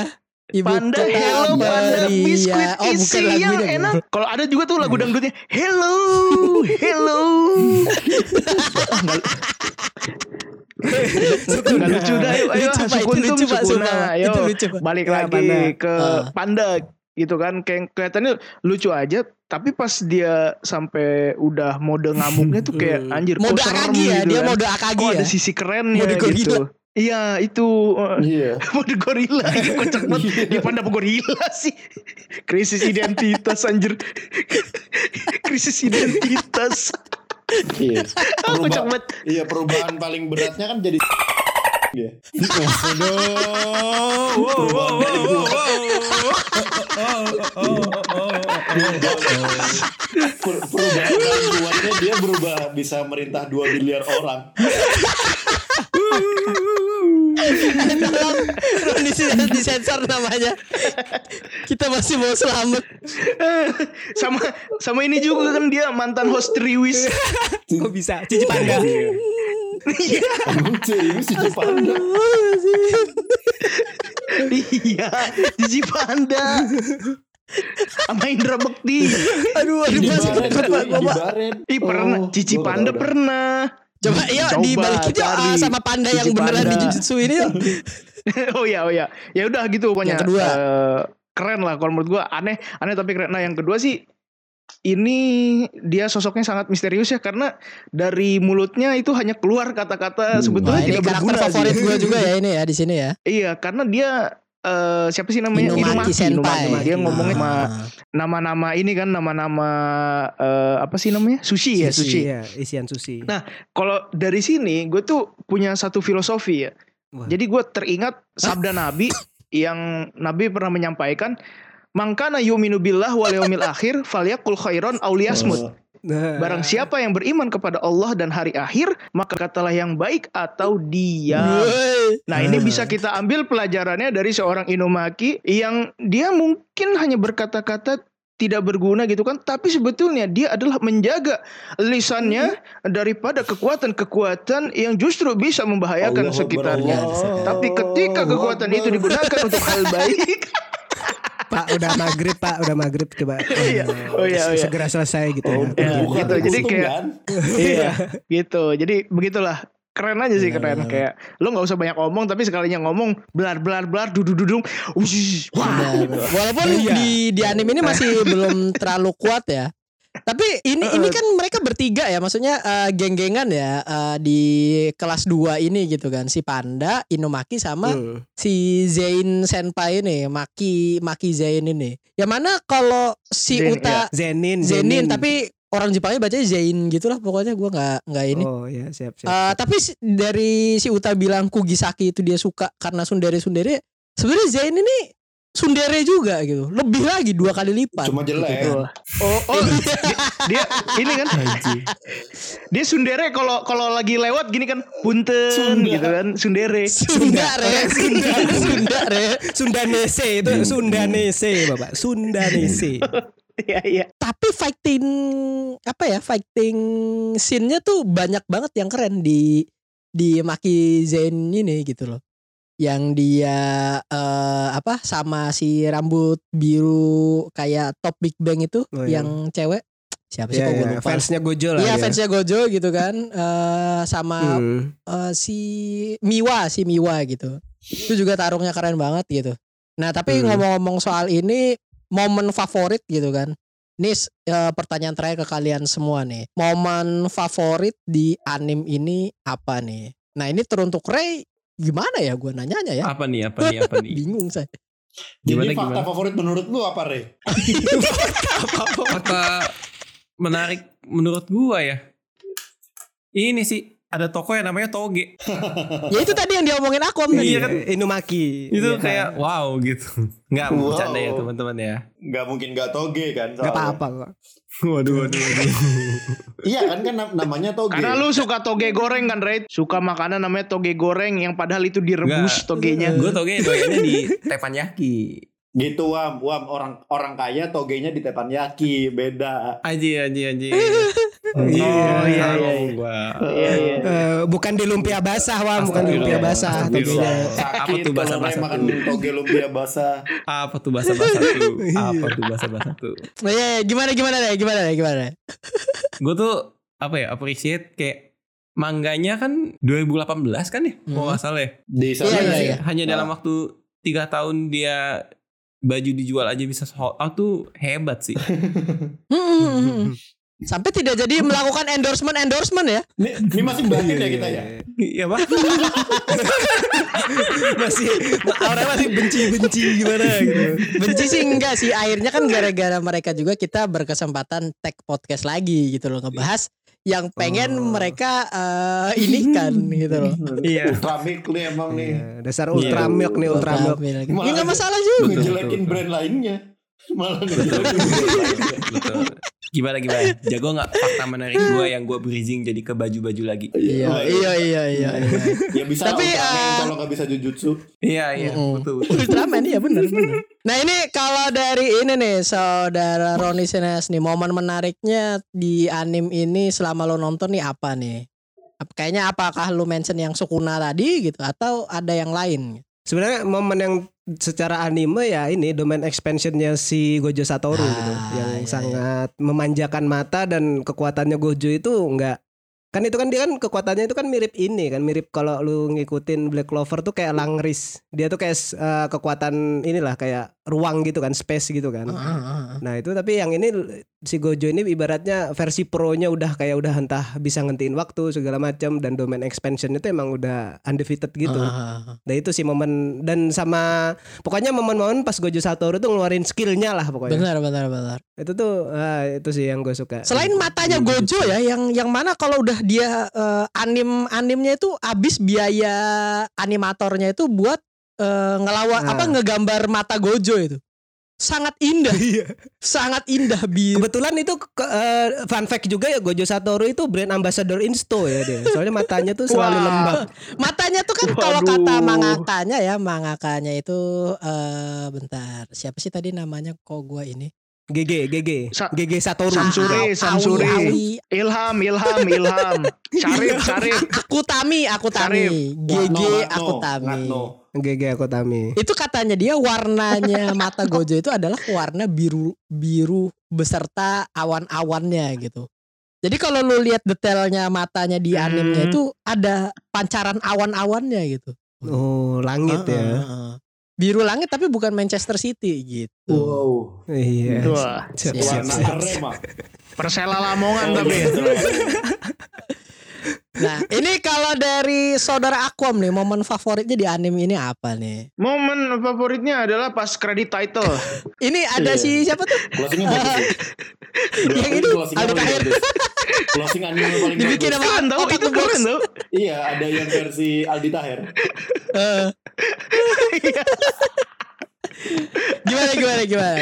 Ibu Panda, hello panda, Maria. biskuit Oh, isi yang lagunya, enak. Kalau ada juga tuh lagu dangdutnya, hello, hello. Nggak lucu dah, ayo, ayo, Lucu, Pak. Itu lucu, Pak. Ayo, Itu lucu, balik Ya, lagi Panda. ke Ah. panda gitu kan, kayak kelihatannya lucu aja. Tapi pas dia sampai udah mode ngamuknya tuh kayak Hmm. anjir, Mode Akagi ya, gitu dia kan. mode Akagi Kok ya. ada sisi kerennya Mode gorila. gitu. Iya itu uh, Iya. [laughs] mode gorila itu kocak banget. Dia panda apa gorila sih? Krisis identitas anjir. Krisis identitas. Iya. [laughs] Oh, Perubahan, banget. iya perubahan paling beratnya kan jadi Iya. Per- perubahan paling kuatnya dia berubah bisa merintah 2 miliar orang. Tolong Ron dis- disensor namanya. Kita masih mau selamat. sama sama ini juga kan dia mantan host Triwis. Kok bisa? Cici panda. Iya, serius. Iya, Cici Panda. Sama Indra Bekti. Aduh, aduh masih Bapak. Baren. Ih pernah, Oh, Cici gua Panda pernah. Coba yuk Coba dibalikin yuk ah, sama panda yang beneran di. Jujutsu ini yuk. [laughs] oh ya oh ya ya udah gitu pokoknya Yang kedua. Eh, keren lah kalau menurut gua aneh aneh tapi keren nah yang kedua sih ini dia sosoknya sangat misterius ya karena dari mulutnya itu hanya keluar kata-kata Hmm. sebetulnya tidak karakter berguna favorit sih. gue juga ya ini ya di sini ya. iya karena dia eh, siapa sih namanya Inumaki Senpai. Inumaki. dia ngomongnya sama Ah. nama-nama ini kan nama-nama eh, apa sih namanya sushi ya sushi Iya, isian sushi. Nah, kalau dari sini gue tuh punya satu filosofi ya. Wah. Jadi gue teringat sabda [laughs] Nabi yang Nabi pernah menyampaikan, "Mangkana yu'minu billah wal yaumil akhir [laughs] falyakul khairan aw liyasmut." Nah, Barang siapa yang beriman kepada Allah dan hari akhir, maka katalah yang baik atau diam. Nah, ini Ah. bisa kita ambil pelajarannya dari seorang Inumaki yang dia mungkin hanya berkata-kata tidak berguna gitu kan, tapi sebetulnya dia adalah menjaga lisannya daripada kekuatan-kekuatan yang justru bisa membahayakan Allahu sekitarnya. Allah. Tapi ketika kekuatan itu digunakan untuk hal baik, [laughs] Pak udah maghrib Pak udah maghrib coba [laughs] Iya. Oh, iya, oh, iya. segera selesai gitu Oh, ya. Ya, bukan gitu. Jadi kayak- kan? [laughs] iya, gitu. Jadi begitulah. Keren aja sih Iya, keren iya. kayak lo nggak usah banyak ngomong tapi sekalinya ngomong belar belar belar dudu dudung wah gitu. Walaupun Iya. di di anime ini masih [laughs] belum terlalu kuat ya. Tapi ini ini kan mereka bertiga ya, maksudnya eh, geng-gengan ya eh, di kelas 2 ini gitu kan. Si Panda, Inumaki sama Hmm. si Zain Senpai ini, Maki Maki Zain ini. Yang mana kalau si Zain, Uta Zenin Zenin, tapi orang Jepangnya bacanya Zain gitulah pokoknya gua nggak nggak ini. Oh ya siap siap. Eh, tapi dari si Uta bilang Kugisaki itu dia suka karena sundere-sundere. Sebenarnya Zain ini sundere juga gitu. Lebih lagi dua kali lipat. Cuma jelek. Gitu. Oh, oh dia, dia ini kan dia sundere kalau kalau lagi lewat gini kan punten Sunda. gitu kan sundere Sundare, Sundare, Sundare. Sundanese itu Sundanese Bapak Sundanese. [laughs] Iya iya. Tapi fighting apa ya? Fighting scene-nya tuh banyak banget yang keren di di Maki Zain ini gitu loh. Yang dia eh, apa sama si rambut biru kayak top Big Bang itu Oh, iya. yang cewek siapa sih Iya kok gue iya lupa. fansnya Gojo lah Iya ya. fansnya Gojo gitu kan eh sama Hmm. eh, si Miwa si Miwa gitu itu juga tarungnya keren banget gitu nah tapi Hmm. ngomong-ngomong soal ini momen favorit gitu kan ini eh, pertanyaan terakhir ke kalian semua nih momen favorit di anim ini apa nih nah ini teruntuk Ray gimana ya gue nanyanya ya Apa nih? Apa nih? Apa nih? [laughs] bingung saya Gimana, Jadi fakta gimana? favorit menurut lu apa, Re? [laughs] Fakta menarik menurut gua ya. Ini sih ada toko yang namanya Toge. [laughs] ya itu tadi yang diomongin aku Om, tadi. Iya kan? Inumaki. Itu Iya. kayak wow gitu. Nggak Wow. bercanda ya teman-teman ya. Gak mungkin gak toge kan? Gak soalnya. apa-apa kok. [laughs] Waduh, waduh, waduh. [laughs] Iya kan kan nam- namanya toge. Karena lu suka toge goreng kan Ray? Suka makanan namanya toge goreng yang padahal itu direbus Nggak. togenya. Gue toge doyannya di teppanyaki. Gitu wam, wam orang orang kaya togenya di teppanyaki beda. Aji aji aji. Oh, iya, iya, iya. Iya iya. Eh, bukan di lumpia basah wah, bukan di lumpia basah. Togenya. Apa tuh bahasa-bahasa saya makan toge lumpia basah. Apa tuh bahasa bahasa tuh? [laughs] Apa tuh bahasa bahasa tuh? Nah, iya, iya. gimana gimana deh, gimana deh, gimana [laughs] deh. Gue tuh apa ya appreciate kayak mangganya kan 2018 kan ya? Hmm. Kalau nggak salah ya. Di sana sih. iya. Hanya dalam waktu tiga tahun dia baju dijual aja bisa sold out tuh hebat sih. [laughs] Sampai tidak jadi melakukan endorsement endorsement ya? Ini, ini masih batin ya kita ya. Iya pak. [laughs] masih orang masih benci-benci gimana gitu. Benci sih enggak sih. Akhirnya kan gara-gara mereka juga kita berkesempatan tag podcast lagi gitu loh ngebahas yang pengen Oh. mereka eh, ini kan [laughs] gitu loh. Iya. Ultramilk nih emang nih. Iya, dasar ultra milk nih ultra milk. Ultramilk. Malah- Ya enggak masalah juga. Ngejelekin brand lainnya. Malah Betul, ngejelekin brand [laughs] lainnya. Gimana gimana? Jago nggak fakta menarik gue yang gue bridging jadi ke baju-baju lagi? Iya, Wah, iya, iya, iya, iya. Ya bisa Tapi, Tapi, Ultraman eh, kalau nggak bisa jujutsu. Iya iya Mm-mm. betul betul. Ultraman iya benar benar. Nah ini kalau dari ini nih saudara Roni Sines nih momen menariknya di anim ini selama lo nonton nih apa nih? Ap- Kayaknya apakah lu mention yang Sukuna tadi gitu atau ada yang lain? Sebenarnya momen yang secara anime ya ini domain expansionnya si Gojo Satoru Ah, gitu yang iya, sangat memanjakan mata dan kekuatannya Gojo itu enggak kan itu kan dia kan kekuatannya itu kan mirip ini kan mirip kalau lu ngikutin Black Clover tuh kayak Langris. Dia tuh kayak eh, kekuatan inilah kayak ruang gitu kan space gitu kan Ah, Nah itu tapi yang ini si Gojo ini ibaratnya versi pro-nya udah kayak udah entah bisa ngentiin waktu segala macam dan domain expansion itu emang udah undefeated gitu. Ah, Nah itu sih momen dan sama pokoknya momen-momen pas Gojo Satoru tuh ngeluarin skillnya lah pokoknya. Benar benar benar. Itu tuh ah, itu sih yang gue suka. Selain matanya Gojo ya yang yang mana kalau udah dia eh, anim animnya itu habis biaya animatornya itu buat eh, ngelawak Nah. apa ngegambar mata Gojo itu. Sangat indah, [laughs] Iya. sangat indah biru. Kebetulan itu ke- eh, fun fact juga ya Gojo Satoru itu brand ambassador Insto ya dia. Soalnya matanya tuh selalu Wah. lembab. Matanya tuh kan kalau kata mangakanya ya, mangakanya itu eh bentar. Siapa sih tadi namanya kok gua ini? GG GG Sa- GG Satoru. Samsuri, Awi- Samsuri. Awi- Ilham, Ilham, Ilham. [laughs] Syarif, Syarif. Aku Tami, aku Syarif. Tami. GG aku Tami. GG Akutami. Itu katanya dia warnanya mata Gojo itu adalah warna biru biru beserta awan-awannya gitu. Jadi kalau lu lihat detailnya matanya di Hmm. animenya itu ada pancaran awan-awannya gitu. Oh langit Ah, ya. ah, ah. Biru langit tapi bukan Manchester City gitu. Wow. Iya. Wah, Warna. Persela Lamongan Oh, tapi. [laughs] iya. Nah, ini kalau dari saudara Aquam nih, momen favoritnya di anime ini apa nih? Momen favoritnya adalah pas kredit title. [laughs] Ini ada Iya. si siapa tuh? Closingnya bagus [laughs] Yang paling Tahir. bagus. Closing anime paling Dibikin bagus. sama keren tau, itu Box. keren tau. Iya, ada yang versi Aldi Taher. [laughs] Eh. Gimana gimana gimana?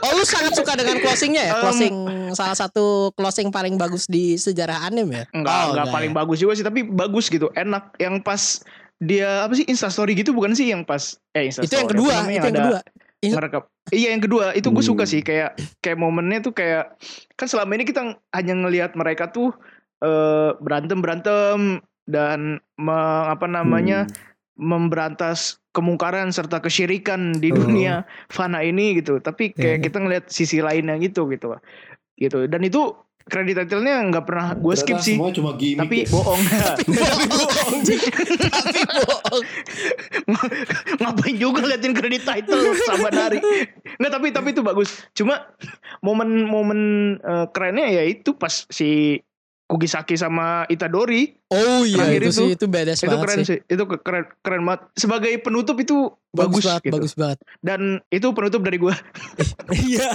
Oh lu sangat suka dengan closingnya ya? Um, Closing salah satu closing paling bagus di sejarah anime ya? Enggak, Oh, enggak paling bagus juga sih, tapi bagus gitu. Enak yang pas dia apa sih Instastory gitu bukan sih yang pas eh Instastory. Itu yang kedua, namanya, itu yang ada kedua. Ngerekap. Iya yang kedua itu gue suka Hmm. sih kayak kayak momennya tuh kayak kan selama ini kita hanya ngelihat mereka tuh eh, berantem berantem dan me- apa namanya memberantas kemungkaran serta kesyirikan di Oh. dunia fana ini gitu. Tapi kayak Iya. kita ngelihat sisi lainnya gitu gitu. Gitu. Dan itu kredit title-nya nggak pernah gue skip sih. Semua cuma gimmick. Tapi ya. bohong. [laughs] Tapi bohong. [laughs] [laughs] Ngapain juga liatin kredit title sahabat hari. Nggak tapi tapi itu bagus. Cuma momen-momen eh, kerennya ya itu pas si Kugisaki sama Itadori Oh iya itu, itu- sih itu badass itu keren sih. sih. Itu ke- keren keren banget. Sebagai penutup itu bagus, banget, gitu. bagus banget. Dan itu penutup dari gua. [laughs] Iya.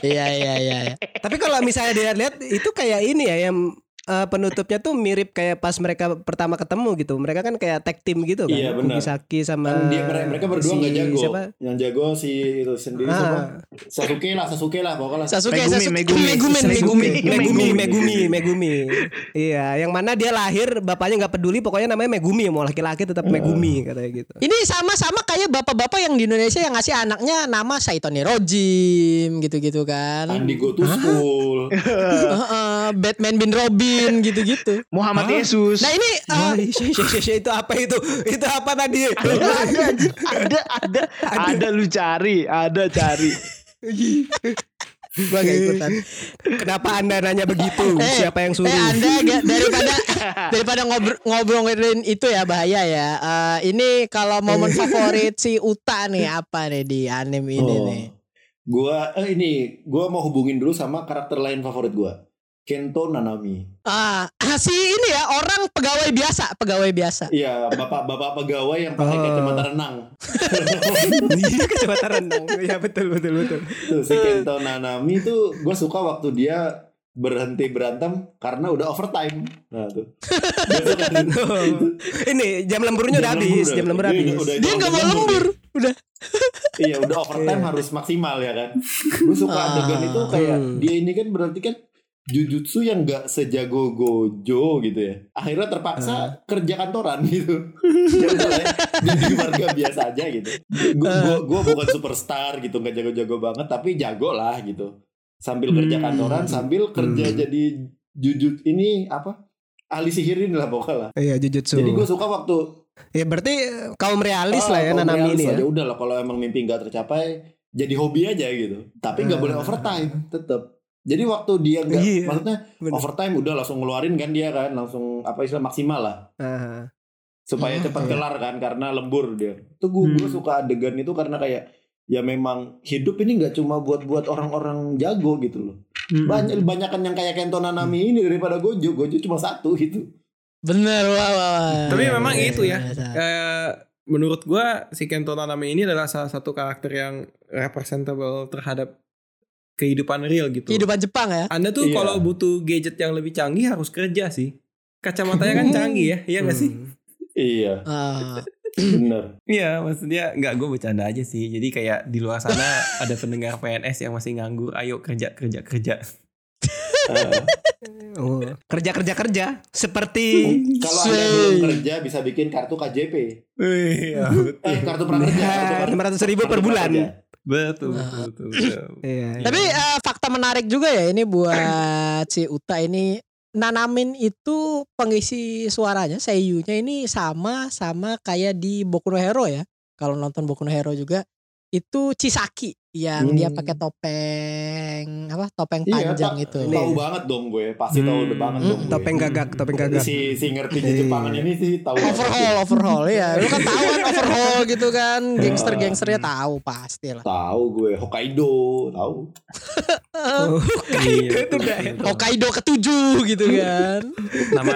Iya iya iya. iya. Tapi kalau misalnya dilihat-lihat itu kayak ini ya yang eh, penutupnya tuh mirip kayak pas mereka pertama ketemu gitu. Mereka kan kayak tag team gitu kan. Iya, benar. Kugisaki sama Kan dia mereka, mereka berdua si nggak jago. Siapa? Yang jago si itu sendiri Ah. siapa? Sasuke lah, Sasuke lah pokoknya. Sasuke, Megumi, Sasuke, Megumi. Megumi, Megumi, Megumi. Megumi, Megumi, Megumi. Iya, yang mana dia lahir bapaknya nggak peduli, pokoknya namanya Megumi, mau laki-laki tetap Megumi katanya gitu. Ini sama-sama kayak bapak-bapak yang di Indonesia yang ngasih anaknya nama Saitoni Rojim gitu-gitu kan. Andi go to school. [laughs] Heeh, Batman bin Robin gitu-gitu. Muhammad Hah? Yesus. Nah ini eh, shi, itu apa itu? Itu apa tadi? ada, ada, ada, ada lu cari, ada cari. gua gak ikutan. Kenapa anda nanya begitu? Eh, Siapa yang suruh? Eh Anda gak, [laughs] daripada daripada ngobrol ngobrolin itu ya bahaya ya. Eh, ini kalau momen favorit si Uta nih apa nih di anime ini Oh. nih? Gua eh, ini gua mau hubungin dulu sama karakter lain favorit gua. Kento Nanami. Ah, si ini ya orang pegawai biasa, pegawai biasa. Iya, bapak-bapak pegawai yang pakai Oh. kacamata renang. Iya, kacamata renang. Iya betul betul betul. Tuh si Kento Nanami tuh gue suka waktu dia berhenti berantem karena udah overtime. Nah tuh. [laughs] Ini jam lemburnya udah habis, jam lembur Dia habis. udah- Dia nggak mau lembur, udah. Iya udah overtime harus maksimal ya kan. Gue suka Ah. adegan itu kayak Hmm. dia ini kan berarti kan jujutsu yang gak sejago gojo gitu ya. Akhirnya terpaksa kerja kantoran gitu. [laughs] jadi warga biasa aja gitu. Gue gua bukan superstar gitu, nggak jago-jago banget tapi jago lah gitu. Sambil kerja Hmm. kantoran, sambil kerja Hmm. jadi jujut ini apa? Ahli sihir ini lah pokoknya lah. Iya jujutsu. Jadi gue suka waktu Ya berarti kaum realis Ah, lah ya Nanami ini ya. udah lah kalau emang mimpi nggak tercapai jadi hobi aja gitu tapi nggak Ah. boleh overtime tetap jadi waktu dia nggak Iya, maksudnya bener. overtime udah langsung ngeluarin kan dia kan langsung apa istilah maksimal lah Ah. supaya Hmm, cepat iya. kelar kan karena lembur dia itu gue Hmm. suka adegan itu karena kayak ya memang hidup ini nggak cuma buat buat orang-orang jago gitu loh Hmm. banyak banyakan yang kayak Kento Nanami ini daripada Gojo Gojo cuma satu gitu Bener wah, wah, wah. Tapi Iya, memang iya, itu ya. iya. Eh, menurut gua si Kento Nanami ini adalah salah satu karakter yang representable terhadap kehidupan real gitu. Kehidupan Jepang ya. Anda tuh Iya. kalau butuh gadget yang lebih canggih harus kerja sih. Kacamatanya kan canggih ya, iya gak sih? Hmm. iya Ah, bener Iya, maksudnya nggak gue bercanda aja sih. Jadi kayak di luar sana [laughs] ada pendengar PNS yang masih nganggur, ayo kerja kerja kerja. Ah. Oh, kerja kerja kerja seperti Kalau anda belum kerja bisa bikin kartu KJP. Iya, Eh kartu prakerja. Kartu 500 ribu per bulan. Prakerja. betul, Nah. betul, betul, betul. [laughs] Iya. Tapi eh, fakta menarik juga ya ini buat [coughs] si Uta ini Nanamin itu pengisi suaranya seiyunya ini sama sama kayak di Boku no Hero ya. Kalau nonton Boku no Hero juga itu Chisaki yang Hmm. dia pakai topeng apa topeng Iya, panjang tak- itu. Tahu banget dong gue, pasti tahu Hmm. banget Hmm. dong. gue. Topeng gagak, topeng gagak. Si si ngerti Iya. Jepangan ini sih tahu. Overhaul, overhaul ya. Lu kan tahu kan overhaul gitu kan. Gangster-gangsternya tahu pasti lah. Tahu gue Hokkaido, tahu. Oh, Iya, itu udah. Hokkaido ketujuh gitu kan. Nama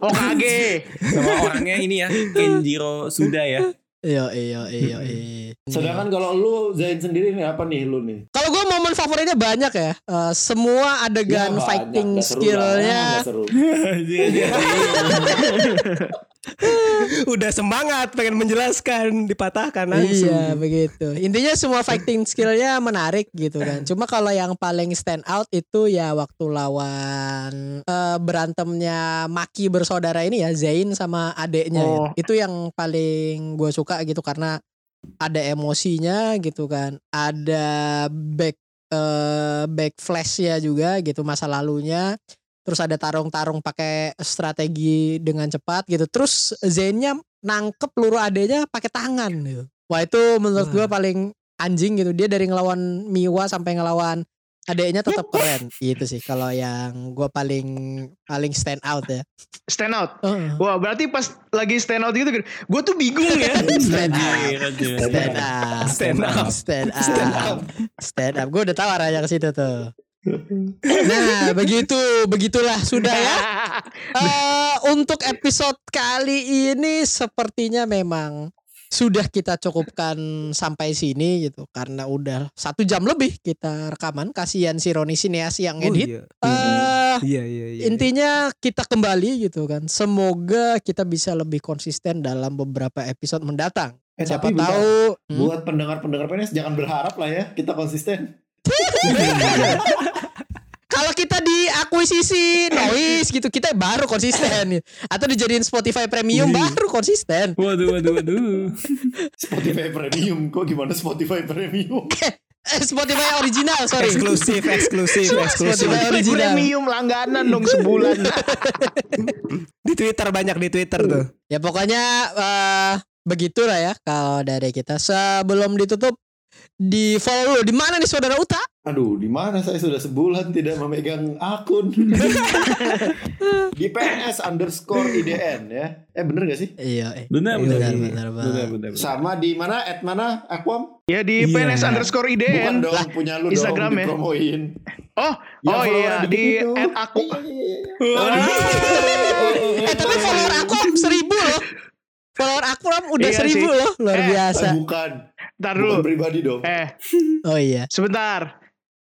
Hokage. nama orangnya ini ya Kenjiro Suda ya. Iya, iya, iya, iya. Sedangkan kalau lu Zain sendiri nih apa nih lu nih? Kalau gue momen favoritnya banyak ya. Eh, semua adegan Ya, fighting nggak seru lah, skillnya. [laughs] [laughs] Udah semangat pengen menjelaskan, dipatahkan langsung. Iya begitu. Intinya semua fighting skillnya menarik gitu kan. Cuma kalau yang paling stand out itu ya waktu lawan eh, berantemnya Maki bersaudara ini ya Zain sama adeknya ya. Oh. Itu yang paling gue suka gitu karena ada emosinya gitu kan. Ada back eh, back flashnya juga gitu masa lalunya. Terus ada tarung-tarung pakai strategi dengan cepat gitu. Terus Zainnya nangkep peluru adenya pakai tangan gitu. Wah itu menurut gue paling anjing gitu. Dia dari ngelawan Miwa sampai ngelawan adeknya tetap keren. Itu sih kalau yang gue paling paling stand out ya. Stand out. Heeh. Wah berarti pas lagi stand out gitu gue tuh bingung ya. [laughs] Stand anjir. Stand up. Stand up. Stand up. Stand up. Stand up. Gue udah tahu arahnya ke situ tuh. Nah, begitu, begitulah sudah ya. [laughs] Eh, untuk episode kali ini sepertinya memang sudah kita cukupkan sampai sini gitu karena udah satu jam lebih kita rekaman kasihan si Roni Sineas yang Oh, edit iya. Eh, Iya iya iya. intinya kita kembali gitu kan. Semoga kita bisa lebih konsisten dalam beberapa episode mendatang. Eh, Siapa tapi tahu hmm, Buat pendengar-pendengar PNS jangan berharap lah ya kita konsisten. Kalau kita diakuisisi noise gitu kita baru konsisten atau dijadiin Spotify Premium baru konsisten. Waduh, waduh, waduh. Spotify Premium kok gimana Spotify Premium? Eh, Spotify original sorry. eksklusif eksklusif eksklusif. Spotify original. Premium langganan dong sebulan. [laughs] Di Twitter banyak di Twitter tuh. Ya pokoknya eh begitulah ya kalau dari kita. Sebelum ditutup di follow. Di mana nih saudara Uta? Aduh, di mana saya sudah sebulan tidak memegang akun? [laughs] di PNS underscore IDN ya. Eh bener gak sih? Iya. eh. Benar, Benar, benar, benar, benar, benar. benar, benar. Sama di mana? At mana? Aquam? ya di Iya. PNS underscore Bukan IDN. dong, Lah, punya lu Instagram dong ya? dipromoin. Oh, Ya, oh follow iya di itu. at aku. Iya, iya, iya. Eh tapi follower aku seribu loh. Follower aku udah Iya seribu sih. loh. Luar Eh, biasa. Eh, bukan. Ntar Bukan dulu. pribadi dong. Eh, Oh iya. sebentar.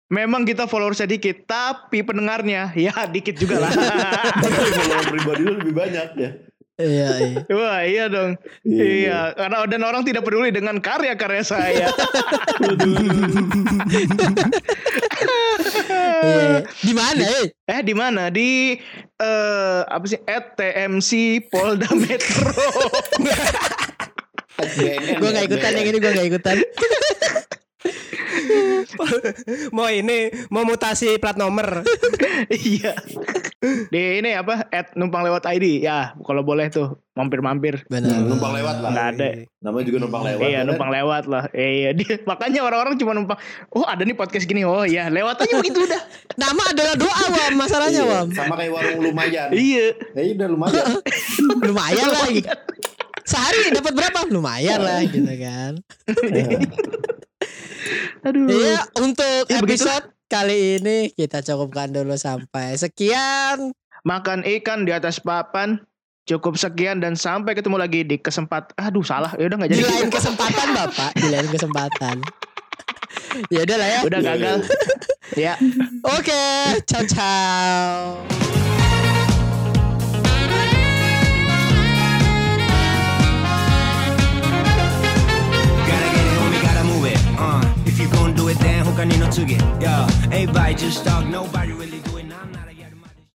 Memang kita follower sedikit, tapi pendengarnya ya dikit juga lah. [laughs] Follower pribadi lu lebih banyak ya. Iya, iya. Wah iya dong. Iya, Iya, karena dan orang tidak peduli dengan karya-karya saya. [laughs] iya. Di mana, eh? eh di mana? Di eh apa sih? At TMC Polda Metro. [laughs] Gue gak ikutan yang ini gue gak ikutan. [laughs] Mau ini mau mutasi plat nomor. [laughs] Iya. Di ini apa? At numpang lewat ID. Ya, kalau boleh tuh mampir-mampir. Benar. Hmm, numpang lewat lah. Nggak ada. Namanya juga numpang lewat. iya, numpang lewat lah. Iya, dia, makanya orang-orang cuma numpang. Oh, ada nih podcast gini. Oh, iya, lewat aja begitu udah. Nama adalah doa, Wam. Masalahnya, Iya, Wam. Sama kayak warung lumayan. iya. Ya udah lumayan. [laughs] Lumayan lah. Sehari dapat berapa? Lumayan lah [laughs] gitu kan. Aduh. Iya, untuk Ya, begitu. episode kali ini kita cukupkan dulu sampai sekian. Makan ikan di atas papan. Cukup sekian dan sampai ketemu lagi di kesempatan. Aduh, salah. Ya udah nggak Di jadi. lain kesempatan, Bapak. Di lain kesempatan. [laughs] ya udah lah ya. Udah gagal. [laughs] ya. Oke, ciao ciao. with them then who can you not to get? Yeah, everybody just talk, nobody really.